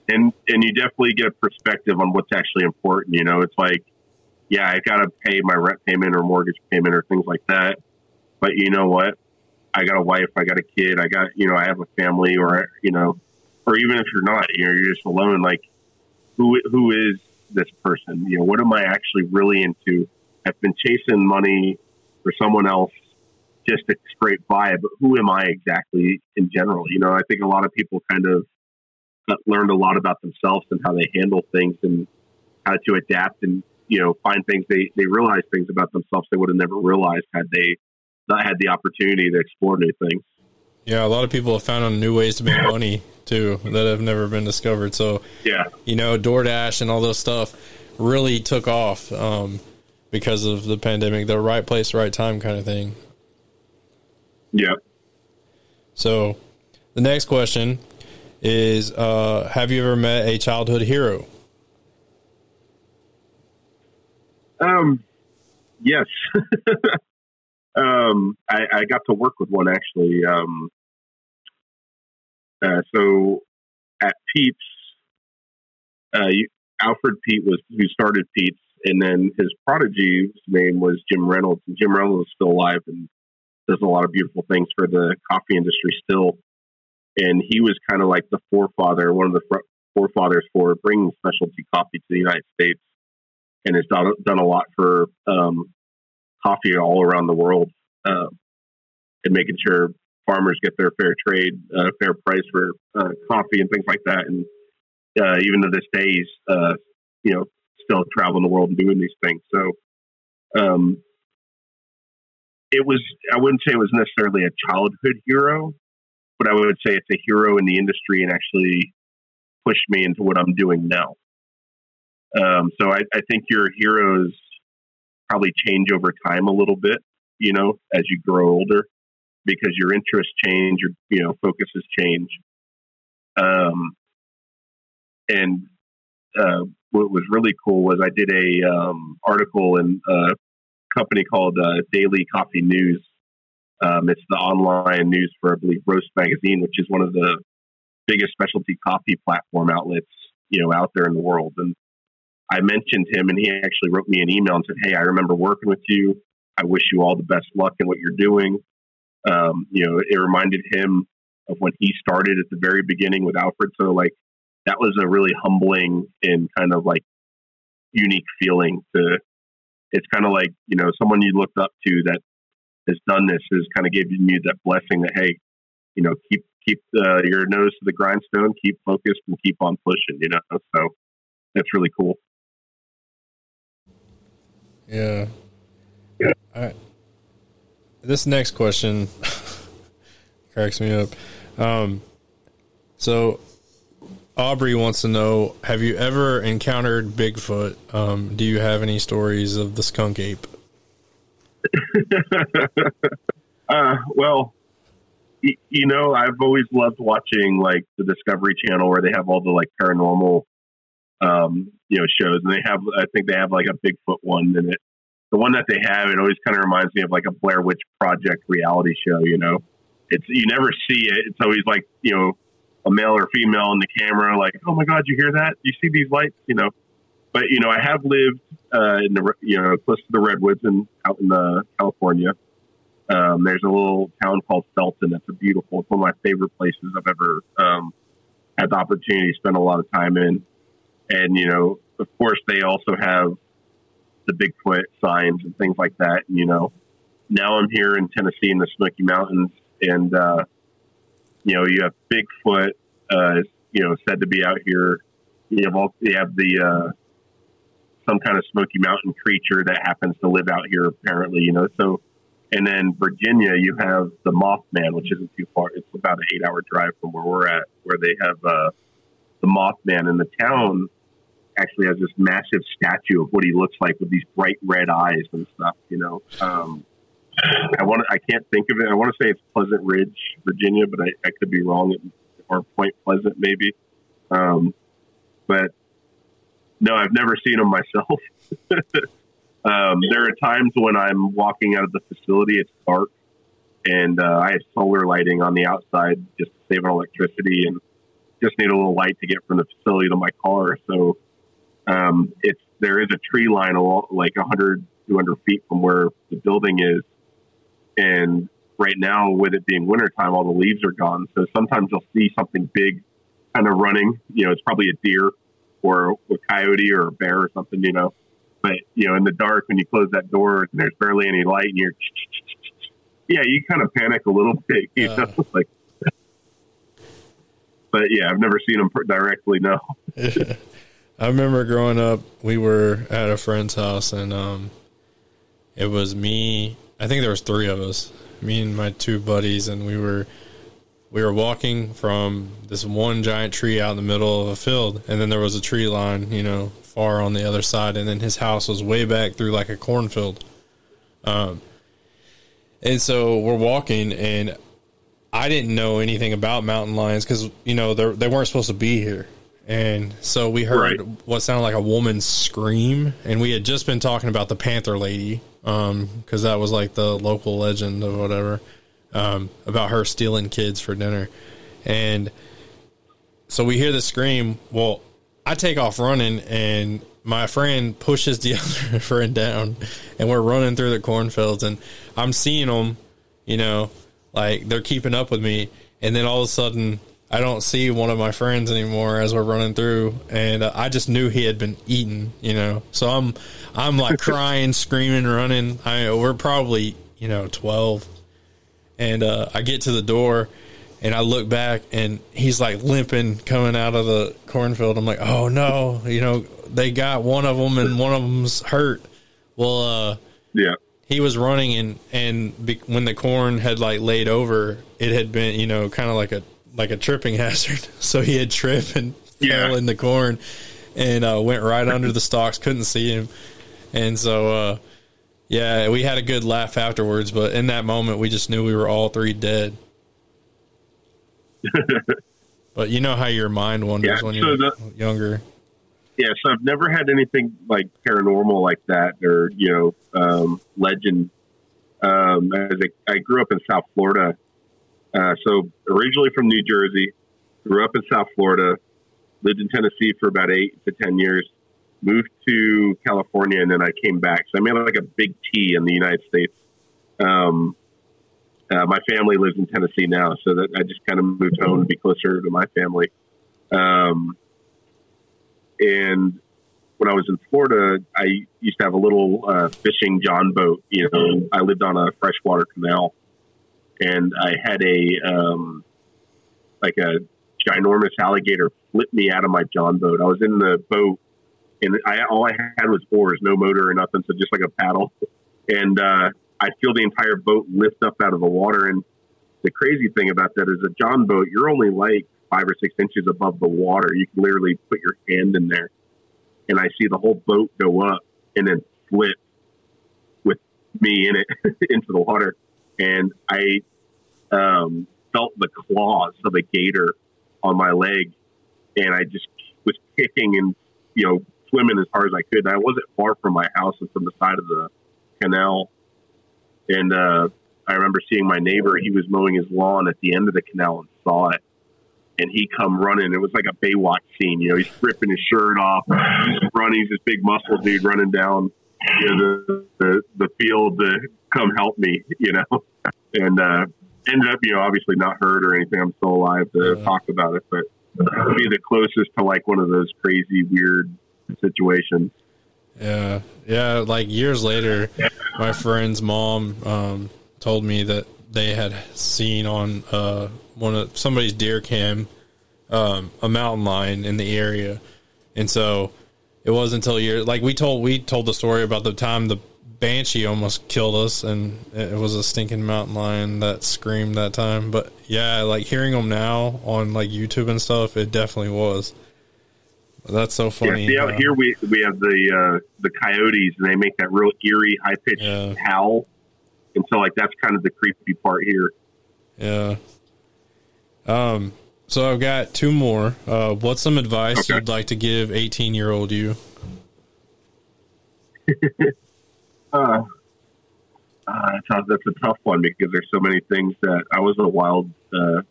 S2: and and you definitely get a perspective on what's actually important. You know, it's like, yeah, I got to pay my rent payment or mortgage payment or things like that. But you know what? I got a wife, I got a kid, I got you know, I have a family, or you know, or even if you're not, you know, you're just alone. Like, who who is this person? You know, what am I actually really into? I've been chasing money for someone else just to scrape by, but who am I exactly in general? You know, I think a lot of people kind of uh, learned a lot about themselves and how they handle things and how to adapt and you know find things they they realize things about themselves they would have never realized had they not had the opportunity to explore new things.
S1: Yeah, a lot of people have found new ways to make money too that have never been discovered. So
S2: yeah,
S1: you know, DoorDash and all those stuff really took off um, because of the pandemic. The right place, right time, kind of thing.
S2: Yeah.
S1: So, the next question is uh, have you ever met a childhood hero?
S2: Um, yes. um, I, I, got to work with one actually. Um, uh, so at Peet's, uh, Alfred Peet was who started Peet's, and then his prodigy's name was Jim Reynolds, and Jim Reynolds is still alive and does a lot of beautiful things for the coffee industry still and he was kind of like the forefather, one of the forefathers for bringing specialty coffee to the United States, and has done, done a lot for um, coffee all around the world, uh, and making sure farmers get their fair trade, uh, fair price for uh, coffee and things like that. And uh, even to this day, he's uh, you know still traveling the world and doing these things. So um, it was I wouldn't say it was necessarily a childhood hero, but I would say it's a hero in the industry and actually pushed me into what I'm doing now. Um, so I, I think your heroes probably change over time a little bit, you know, as you grow older, because your interests change, your you know focuses change. Um, and uh, what was really cool was I did a um, article in a company called uh, Daily Coffee News. Um, it's the online news for I believe Roast Magazine, which is one of the biggest specialty coffee platform outlets you know out there in the world. And I mentioned him, and he actually wrote me an email and said, "Hey, I remember working with you. I wish you all the best luck in what you're doing." Um, you know, it reminded him of when he started at the very beginning with Alfred. So, like, that was a really humbling and kind of like unique feeling to. It's kind of like you know someone you looked up to that has done this has kind of given you that blessing that hey, you know, keep keep uh, your nose to the grindstone, keep focused, and keep on pushing. You know, so that's really cool.
S1: Yeah. Yeah. All right. This next question cracks me up. Um, so Aubrey wants to know: Have you ever encountered Bigfoot? Um, do you have any stories of the skunk ape?
S2: uh, well, y- you know, I've always loved watching like the Discovery Channel where they have all the like paranormal um, you know, shows, and they have, I think they have like a Bigfoot one in it. The one that they have, it always kind of reminds me of like a Blair Witch Project reality show. You know, it's you never see it. It's always like you know, a male or female in the camera, like, oh my god, you hear that? You see these lights? You know, but you know, I have lived uh, in the you know close to the redwoods and out in uh, California. Um, there's a little town called Felton. It's a beautiful. It's one of my favorite places I've ever um, had the opportunity to spend a lot of time in. And, you know, of course, they also have the Bigfoot signs and things like that. And, you know, now I'm here in Tennessee in the Smoky Mountains, and, uh, you know, you have Bigfoot, uh, you know, said to be out here. You have, all, you have the, uh, some kind of Smoky Mountain creature that happens to live out here, apparently, you know. So, and then Virginia, you have the Mothman, which isn't too far. It's about an eight hour drive from where we're at, where they have uh, the Mothman. in the town actually has this massive statue of what he looks like with these bright red eyes and stuff. You know, um, I want I can't think of it. I want to say it's Pleasant Ridge, Virginia, but I, I could be wrong. Or Point Pleasant, maybe. Um, but no, I've never seen him myself. um, there are times when I'm walking out of the facility, it's dark, and uh, I have solar lighting on the outside just to save on electricity, and just need a little light to get from the facility to my car. So um, it's there is a tree line along, like 100, 200 feet from where the building is, and right now with it being wintertime, all the leaves are gone. So sometimes you'll see something big kind of running. You know, it's probably a deer or a coyote or a bear or something. You know, but you know, in the dark when you close that door and there's barely any light, and you're yeah, you kind of panic a little bit. You uh. know, like. But yeah, I've never seen them directly. No.
S1: I remember growing up, we were at a friend's house, and um, it was me. I think there was three of us, me and my two buddies, and we were we were walking from this one giant tree out in the middle of a field, and then there was a tree line, you know, far on the other side, and then his house was way back through like a cornfield. Um, and so we're walking, and I didn't know anything about mountain lions because you know they they weren't supposed to be here and so we heard right. what sounded like a woman's scream. And we had just been talking about the panther lady um because that was like the local legend or whatever um about her stealing kids for dinner. And so we hear the scream. Well i take off running and my friend pushes the other friend down and we're running through the cornfields and i'm seeing them you know like they're keeping up with me. And then all of a sudden I don't see one of my friends anymore as we're running through, and uh, I just knew he had been eaten, you know. So I'm, I'm like crying, screaming, running. I we're probably you know twelve, and uh, I get to the door, and I look back, and he's like limping coming out of the cornfield. I'm like, oh no, you know they got one of them, and one of them's hurt. Well, uh,
S2: Yeah.
S1: he was running and and be, when the corn had like laid over, it had been you know kind of like a like a tripping hazard. So he had tripped and
S2: Yeah.
S1: fell in the corn and uh, went right under the stalks. Couldn't see him, and so uh, yeah, we had a good laugh afterwards. But in that moment, we just knew we were all three dead. but you know how your mind wanders
S2: Yeah,
S1: when
S2: so
S1: you're
S2: the-
S1: younger.
S2: Yeah, so I've never had anything like paranormal like that or, you know, um, legend. Um, as a, I grew up in South Florida. Uh, so originally from New Jersey, grew up in South Florida, lived in Tennessee for about eight to 10 years, moved to California, and then I came back. So I made like a big T in the United States. Um, uh, my family lives in Tennessee now, so that I just kind of moved home to be closer to my family. Um, and when I was in Florida, I used to have a little uh, fishing John boat. You know, I lived on a freshwater canal, and I had a um, like a ginormous alligator flip me out of my John boat. I was in the boat, and I all I had was oars, no motor or nothing, so just like a paddle. And uh, I feel the entire boat lift up out of the water. And the crazy thing about that is a John boat, you're only like five or six inches above the water. You can literally put your hand in there. And I see the whole boat go up and then flip with me in it into the water. And I um, felt the claws of a gator on my leg. And I just was kicking and, you know, swimming as hard as I could. And I wasn't far from my house and from the side of the canal. And uh, I remember seeing my neighbor. He was mowing his lawn at the end of the canal and saw it. And he come running. It was like a Baywatch scene. You know, he's ripping his shirt off, he's running. He's this big muscle dude running down you know, the, the the field to come help me. You know, and uh, ended up, you know, obviously not hurt or anything. I'm still alive to
S1: Yeah.
S2: talk about it, but would be the closest to like one of those crazy, weird situations.
S1: Yeah, yeah. Like years later, my friend's mom um, told me that they had seen on uh, one of somebody's deer cam um, a mountain lion in the area, and so it wasn't until year like we told we told the story about the time the banshee almost killed us, and it was a stinking mountain lion that screamed that time. But yeah, like hearing them now on like YouTube and stuff, it definitely was. That's so funny.
S2: Yeah, see, out
S1: uh,
S2: here we we have the uh, the coyotes, and they make that real eerie, high pitched
S1: Yeah.
S2: howl, and so like that's kind of the creepy part here.
S1: Yeah. Um. So I've got two more. Uh, what's some advice
S2: Okay.
S1: you'd like to give eighteen year old you?
S2: Uh, uh, that's, a, tough one because there's so many things that I was a wild, uh,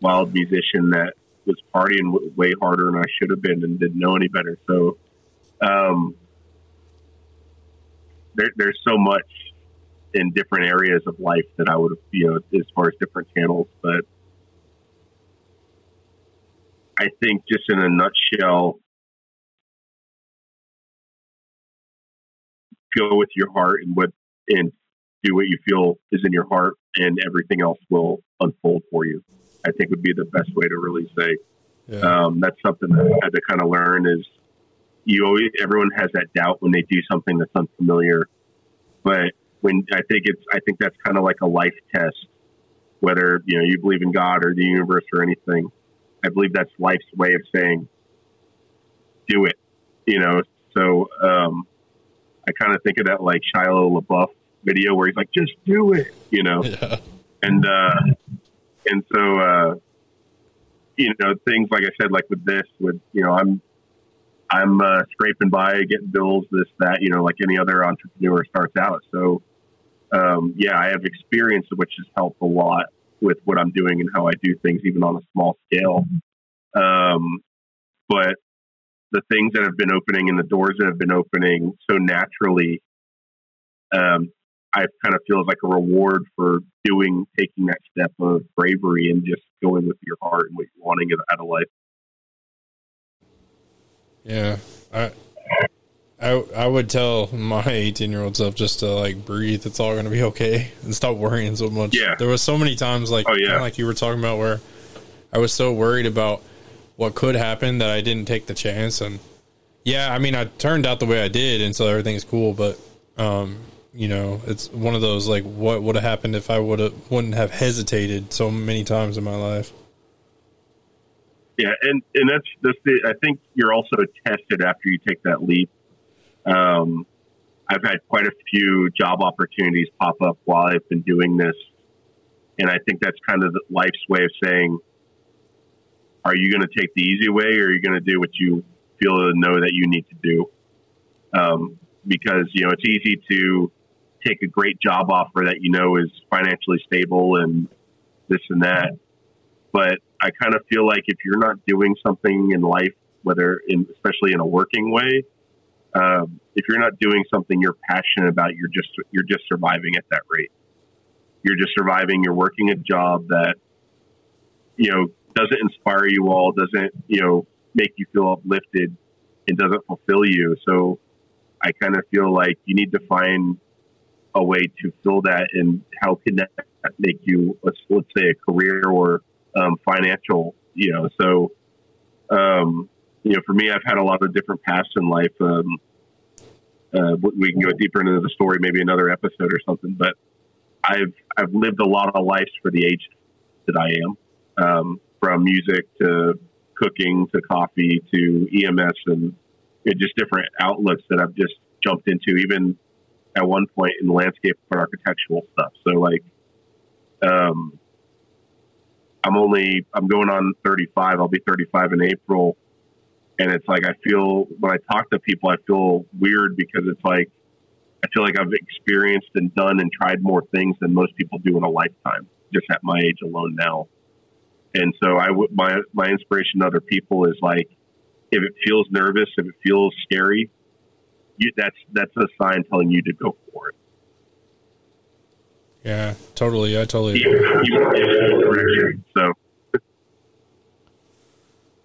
S2: wild musician that was partying way harder than I should have been and didn't know any better. So, um, there, there's so much in different areas of life that I would have, you know, as far as different channels, but I think just in a nutshell, go with your heart and what and do what you feel is in your heart and everything else will unfold for you i think would be the best way to really say
S1: Yeah.
S2: um, that's something that i had to kind of learn is you always everyone has that doubt when they do something that's unfamiliar but when i think it's i think that's kind of like a life test whether you know you believe in god or the universe or anything i believe that's life's way of saying do it you know so um, I kind of think of that like Shia LaBeouf video where he's like, just do it, you know?
S1: yeah.
S2: And, uh, and so, uh, you know, things like I said, like with this, with, you know, I'm, I'm, uh, scraping by, getting bills, this, that, you know, like any other entrepreneur starts out. So, um, yeah, I have experience which has helped a lot with what I'm doing and how I do things, even on a small scale. Um, but the things that have been opening and the doors that have been opening so naturally, um, I kind of feel like a reward for doing, taking that step of bravery and just going with your heart and what you're wanting out of life.
S1: Yeah. I. I, I would tell my 18 year old self just to like breathe. It's all going to be okay and stop worrying so much.
S2: Yeah.
S1: There was so many times like,
S2: Oh, yeah.
S1: like you were talking about where I was so worried about what could happen that I didn't take the chance. And yeah, I mean, I turned out the way I did. And so everything's cool. But, um, you know, it's one of those like, what would have happened if I would have wouldn't have hesitated so many times in my life.
S2: Yeah, and and that's that's the. I think you're also tested after you take that leap. Um, I've had quite a few job opportunities pop up while I've been doing this, and I think that's kind of life's way of saying, are you going to take the easy way, or are you going to do what you feel to know that you need to do? Um, because you know it's easy to take a great job offer that you know is financially stable and this and that, but I kind of feel like if you're not doing something in life, whether in especially in a working way, um, if you're not doing something you're passionate about, you're just you're just surviving at that rate. You're just surviving. You're working a job that you know doesn't inspire you all, doesn't you know make you feel uplifted, and doesn't fulfill you. So I kind of feel like you need to find a way to fill that, and how can that make you let's let's say a career or um, financial, you know. So, um, you know, for me, I've had a lot of different paths in life. Um, uh, we can go deeper into the story, maybe another episode or something. But I've I've lived a lot of lives for the age that I am, um, from music to cooking to coffee to EMS and just different outlets that I've just jumped into, even at one point in landscape and architectural stuff. So like, um, I'm only I'm going on 35. I'll be 35 in April, and it's like I feel when I talk to people, I feel weird because it's like I feel like I've experienced and done and tried more things than most people do in a lifetime, just at my age alone now. And so I would my my inspiration to other people is like if it feels nervous, if it feels scary, you, that's that's a sign telling you to go for it.
S1: Yeah, totally. I totally.
S2: So.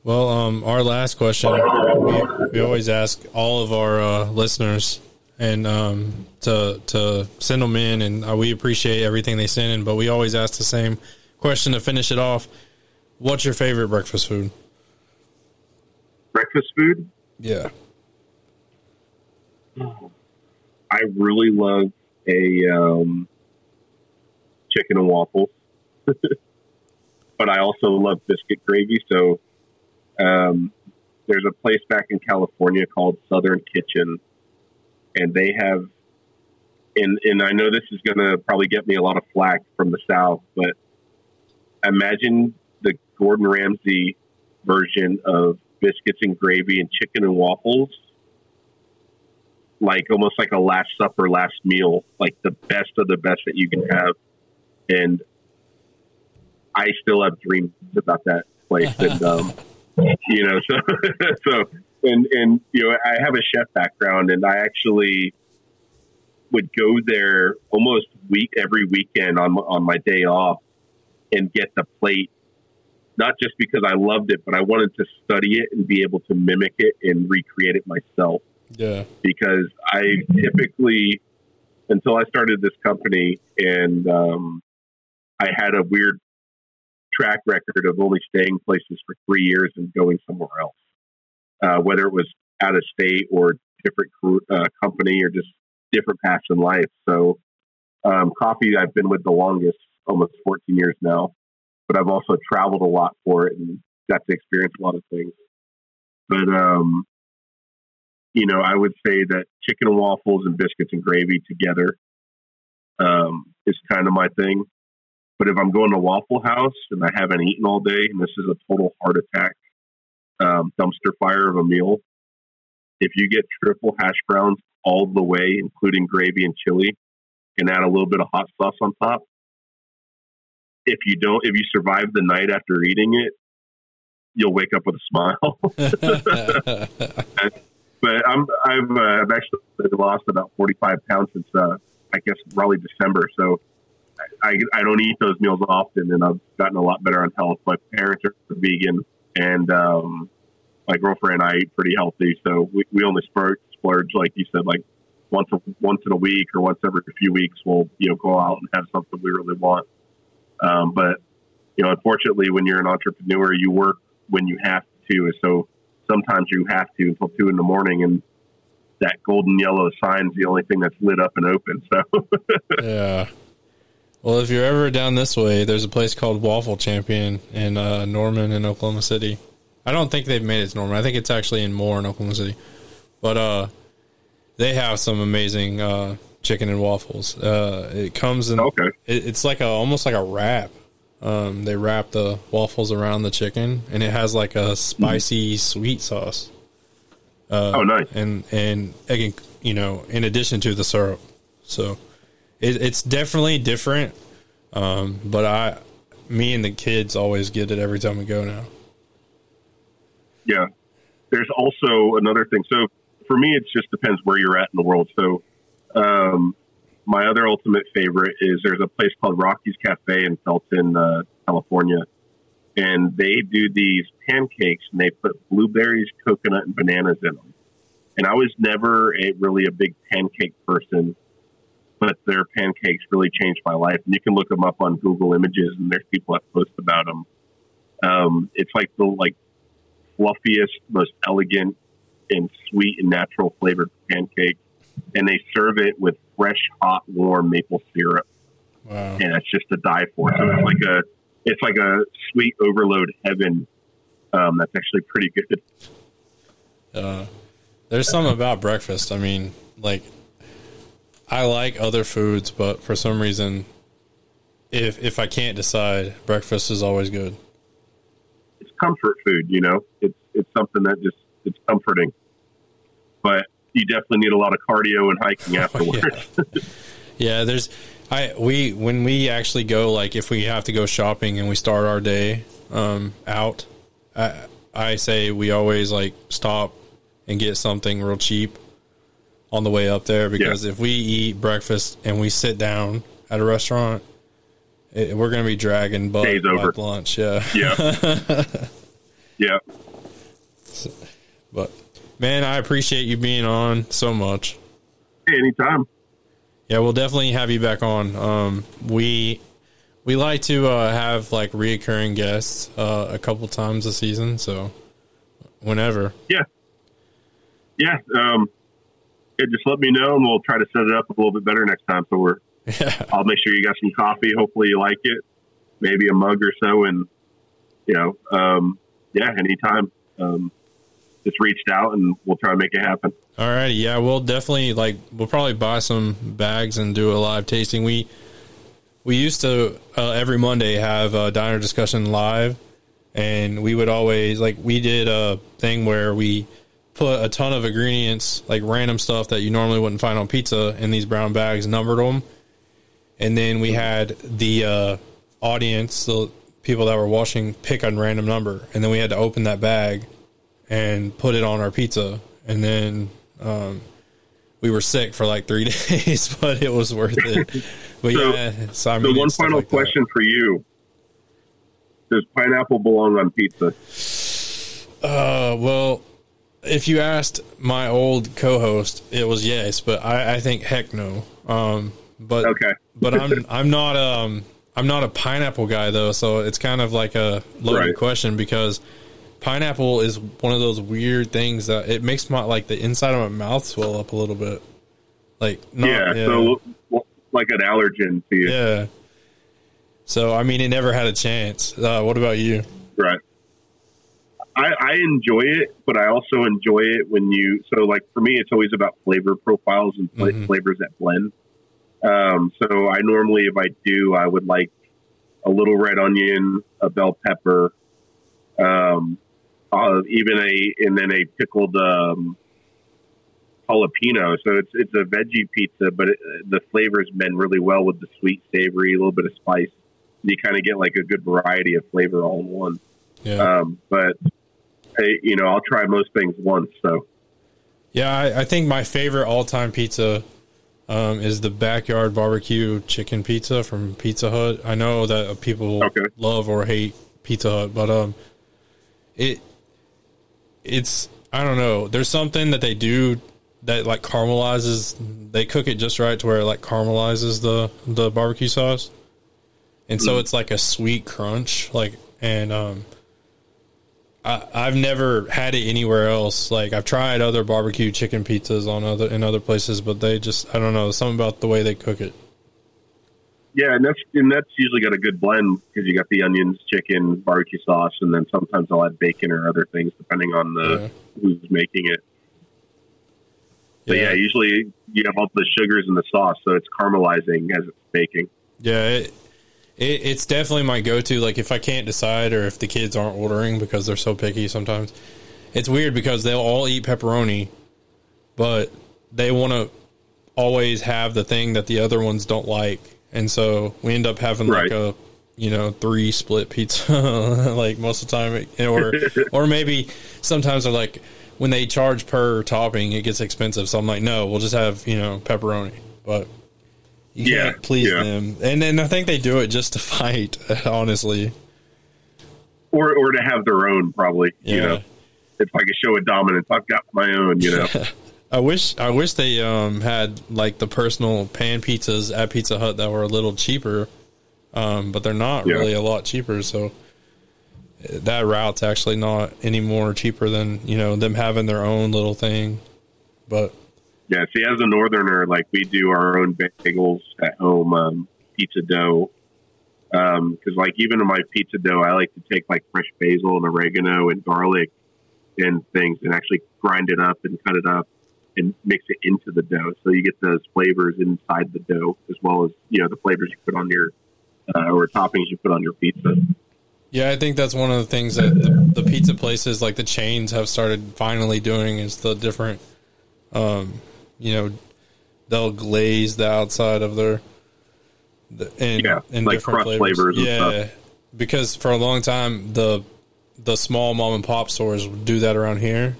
S1: Well, um, our last question, we, we always ask all of our uh, listeners and um, to to send them in, and uh, we appreciate everything they send in. But we always ask the same question to finish it off: What's your favorite breakfast food?
S2: Breakfast food?
S1: Yeah.
S2: I really love a um, chicken and waffles. but I also love biscuit gravy. So um, there's a place back in California called Southern Kitchen, and they have, and and I know this is going to probably get me a lot of flack from the South, but imagine Gordon Ramsay version of biscuits and gravy and chicken and waffles like almost like a last supper, last meal, like the best of the best that you can have and I still have dreams about that place. And um, you know, so so and and you know, I have a chef background, and I actually would go there almost week every weekend on on my day off and get the plate. Not just because I loved it, but I wanted to study it and be able to mimic it and recreate it myself.
S1: Yeah.
S2: Because I typically, until I started this company and um, I had a weird track record of only staying places for three years and going somewhere else, uh, whether it was out of state or different uh, company or just different paths in life. So, um, coffee I've been with the longest, almost 14 years now, but I've also traveled a lot for it and got to experience a lot of things. But, um, you know, I would say that chicken and waffles and biscuits and gravy together um, is kind of my thing. But if I'm going to Waffle House and I haven't eaten all day, and this is a total heart attack um, dumpster fire of a meal, if you get triple hash browns all the way, including gravy and chili, and add a little bit of hot sauce on top, if you don't, if you survive the night after eating it, you'll wake up with a smile. but I'm I've uh, I've actually lost about 45 pounds since uh, I guess probably December. So I, I don't eat those meals often, and I've gotten a lot better on health. My parents are vegan, and um, my girlfriend and I eat pretty healthy, so we, we only splurge, splurge, like you said, like once a, once in a week or once every few weeks. We'll you know go out and have something we really want. Um, but you know, unfortunately, when you're an entrepreneur, you work when you have to. So sometimes you have to until two in the morning, and that golden yellow sign's the only thing that's lit up and open. So
S1: yeah. Well, if you're ever down this way, there's a place called Waffle Champion in uh, Norman in Oklahoma City. I don't think they've made it to Norman. I think it's actually in Moore in Oklahoma City. But uh, they have some amazing uh, chicken and waffles. Uh, it comes in.
S2: Okay.
S1: It, it's like a almost like a wrap. Um, they wrap the waffles around the chicken, and it has like a spicy sweet sauce. Uh,
S2: Oh, nice.
S1: And and again, you know, in addition to the syrup, so it, it's definitely different. Um, but I, me and the kids always get it every time we go now.
S2: Yeah. There's also another thing. So for me, it just depends where you're at in the world. So, um, my other ultimate favorite is there's a place called Rocky's Cafe in Felton, uh, California, and they do these pancakes and they put blueberries, coconut, and bananas in them. And I was never a really a big pancake person, but their pancakes really changed my life. And you can look them up on Google Images, and there's people that post about them. Um, it's like the like fluffiest, most elegant, and sweet and natural flavored pancake, and they serve it with fresh, hot, warm maple syrup,
S1: Wow.
S2: and it's just to die for. So it's like a it's like a sweet overload heaven. Um, that's actually pretty good.
S1: Uh, there's something about breakfast. I mean, like, I like other foods, but for some reason, if if I can't decide, breakfast is always good.
S2: It's comfort food, you know. It's it's something that just it's comforting, but you definitely need a lot of cardio and hiking afterwards.
S1: Yeah, there's I we when we actually go like if we have to go shopping and we start our day um out, I I say we always like stop and get something real cheap on the way up there because if we eat breakfast and we sit down at a restaurant, it, we're gonna be dragging butt
S2: Day's over.
S1: lunch. Yeah,
S2: yeah, yeah.
S1: but man, I appreciate you being on so much.
S2: Hey, anytime.
S1: Yeah, we'll definitely have you back on. Um, we we like to uh, have like reoccurring guests uh, a couple times a season, so whenever.
S2: Yeah. Yeah. Um, yeah, just let me know and we'll try to set it up a little bit better next time. So we're,
S1: Yeah,
S2: I'll make sure you got some coffee. Hopefully you like it, maybe a mug or so. And, you know, um, yeah, anytime. Um, just reached out and we'll try to make it happen.
S1: all right. Yeah, we'll definitely like we'll probably buy some bags and do a live tasting. We we used to uh, every Monday have a diner discussion live, and we would always like we did a thing where we put a ton of ingredients like random stuff that you normally wouldn't find on pizza in these brown bags, numbered them, and then we had the uh, audience, the people that were watching, pick a random number, and then we had to open that bag and put it on our pizza, and then um, we were sick for like three days, but it was worth it. But
S2: So-
S1: yeah, so I mean,
S2: So one final
S1: like that.
S2: question for you. Does pineapple belong on pizza?
S1: Uh, well, if you asked my old co-host, it was yes, but I, I think heck no. Um, but
S2: Okay.
S1: but I'm I'm not um I'm not a pineapple guy though, so it's kind of like a loaded
S2: Right.
S1: question because pineapple is one of those weird things that it makes my like the inside of my mouth swell up a little bit. Like not,
S2: yeah,
S1: yeah,
S2: So like an allergen to you.
S1: yeah. So I mean, it never had a chance. Uh, what about you?
S2: Right. I, I enjoy it, but I also enjoy it when you. So, like for me, it's always about flavor profiles and
S1: Mhm.
S2: flavors that blend. Um, so, I normally, if I do, I would like a little red onion, a bell pepper, um, uh, even a, and then a pickled um, jalapeno. So it's it's a veggie pizza, but it, the flavors blend really well with the sweet, savory, a little bit of spice. You kind of get like a good variety of flavor all in one.
S1: Yeah.
S2: Um, but I, you know, I'll try most things once. So
S1: Yeah, I, I think my favorite all time pizza um, is the backyard barbecue chicken pizza from Pizza Hut. I know that people
S2: Okay.
S1: love or hate Pizza Hut, but um, it it's I don't know. There's something that they do that like caramelizes. They cook it just right to where it like caramelizes the the barbecue sauce, and so it's like a sweet crunch. Like and um, I, I've never had it anywhere else. Like I've tried other barbecue chicken pizzas on other in other places, but they just I don't know something about the way they cook it.
S2: Yeah, and that's and that's usually got a good blend because you got the onions, chicken, barbecue sauce, and then sometimes I'll add bacon or other things depending on the
S1: Yeah.
S2: who's making it. But yeah. usually you have all the sugars in the sauce, so it's caramelizing as it's baking.
S1: Yeah, it, it, it's definitely my go-to. Like if I can't decide, or if the kids aren't ordering because they're so picky, sometimes it's weird because they'll all eat pepperoni, but they want to always have the thing that the other ones don't like, and so we end up having like a you know three split pizza like most of the time, or or maybe sometimes they're like when they charge per topping, it gets expensive. So I'm like, no, we'll just have you know pepperoni, but. You
S2: Yeah,
S1: can't please
S2: yeah.
S1: them, and then I think they do it just to fight. Honestly,
S2: Or or to have their own, probably. You
S1: Yeah.
S2: know, it's like a show of dominance. I've got my own. You know,
S1: I wish I wish they um had like the personal pan pizzas at Pizza Hut that were a little cheaper, um, but they're not
S2: Yeah.
S1: really a lot cheaper. So uh, that route's actually not any more cheaper than you know them having their own little thing. But
S2: yeah. See, as a northerner, like we do our own bagels at home, um, pizza dough. Because like even in my pizza dough, I like to take like fresh basil and oregano and garlic and things, and actually grind it up and cut it up and mix it into the dough, so you get those flavors inside the dough as well as you know the flavors you put on your uh, or toppings you put on your pizza.
S1: yeah, I think that's one of the things that the, the pizza places like the chains have started finally doing is the different, um, you know, they'll glaze the outside of their, the, in,
S2: Yeah,
S1: in
S2: like
S1: different
S2: flavors and
S1: Yeah,
S2: stuff.
S1: because for a long time the the small mom and pop stores would do that around here,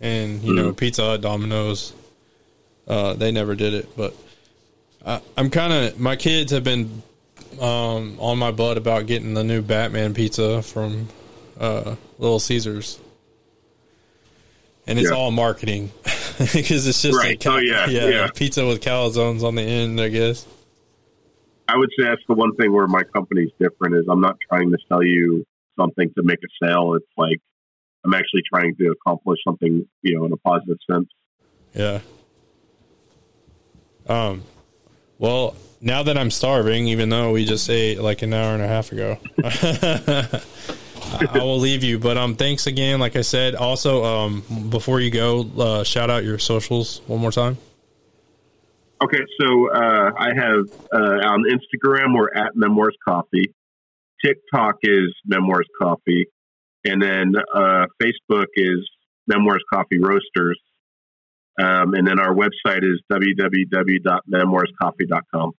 S1: and you know
S2: Mhm.
S1: Pizza Hut, Domino's, uh, they never did it. But I, I'm kind of my kids have been um, on my butt about getting the new Batman pizza from uh, Little Caesars. And it's
S2: Yeah.
S1: all marketing because it's just
S2: Right.
S1: a cal-
S2: Oh, yeah, yeah.
S1: pizza with calzones on the end, I guess.
S2: I would say that's the one thing where my company's different is I'm not trying to sell you something to make a sale. It's like I'm actually trying to accomplish something, you know, in a positive sense.
S1: Yeah. Um. Well, now that I'm starving, even though we just ate like an hour and a half ago, I will leave you. But um, thanks again. Like I said, also um, before you go, uh, shout out your socials one more time.
S2: Okay, so uh, I have uh, on Instagram we're at Memoirs Coffee. TikTok is Memoirs Coffee, and then uh, Facebook is Memoirs Coffee Roasters. Um, and then our website is www.memoirscoffee.com.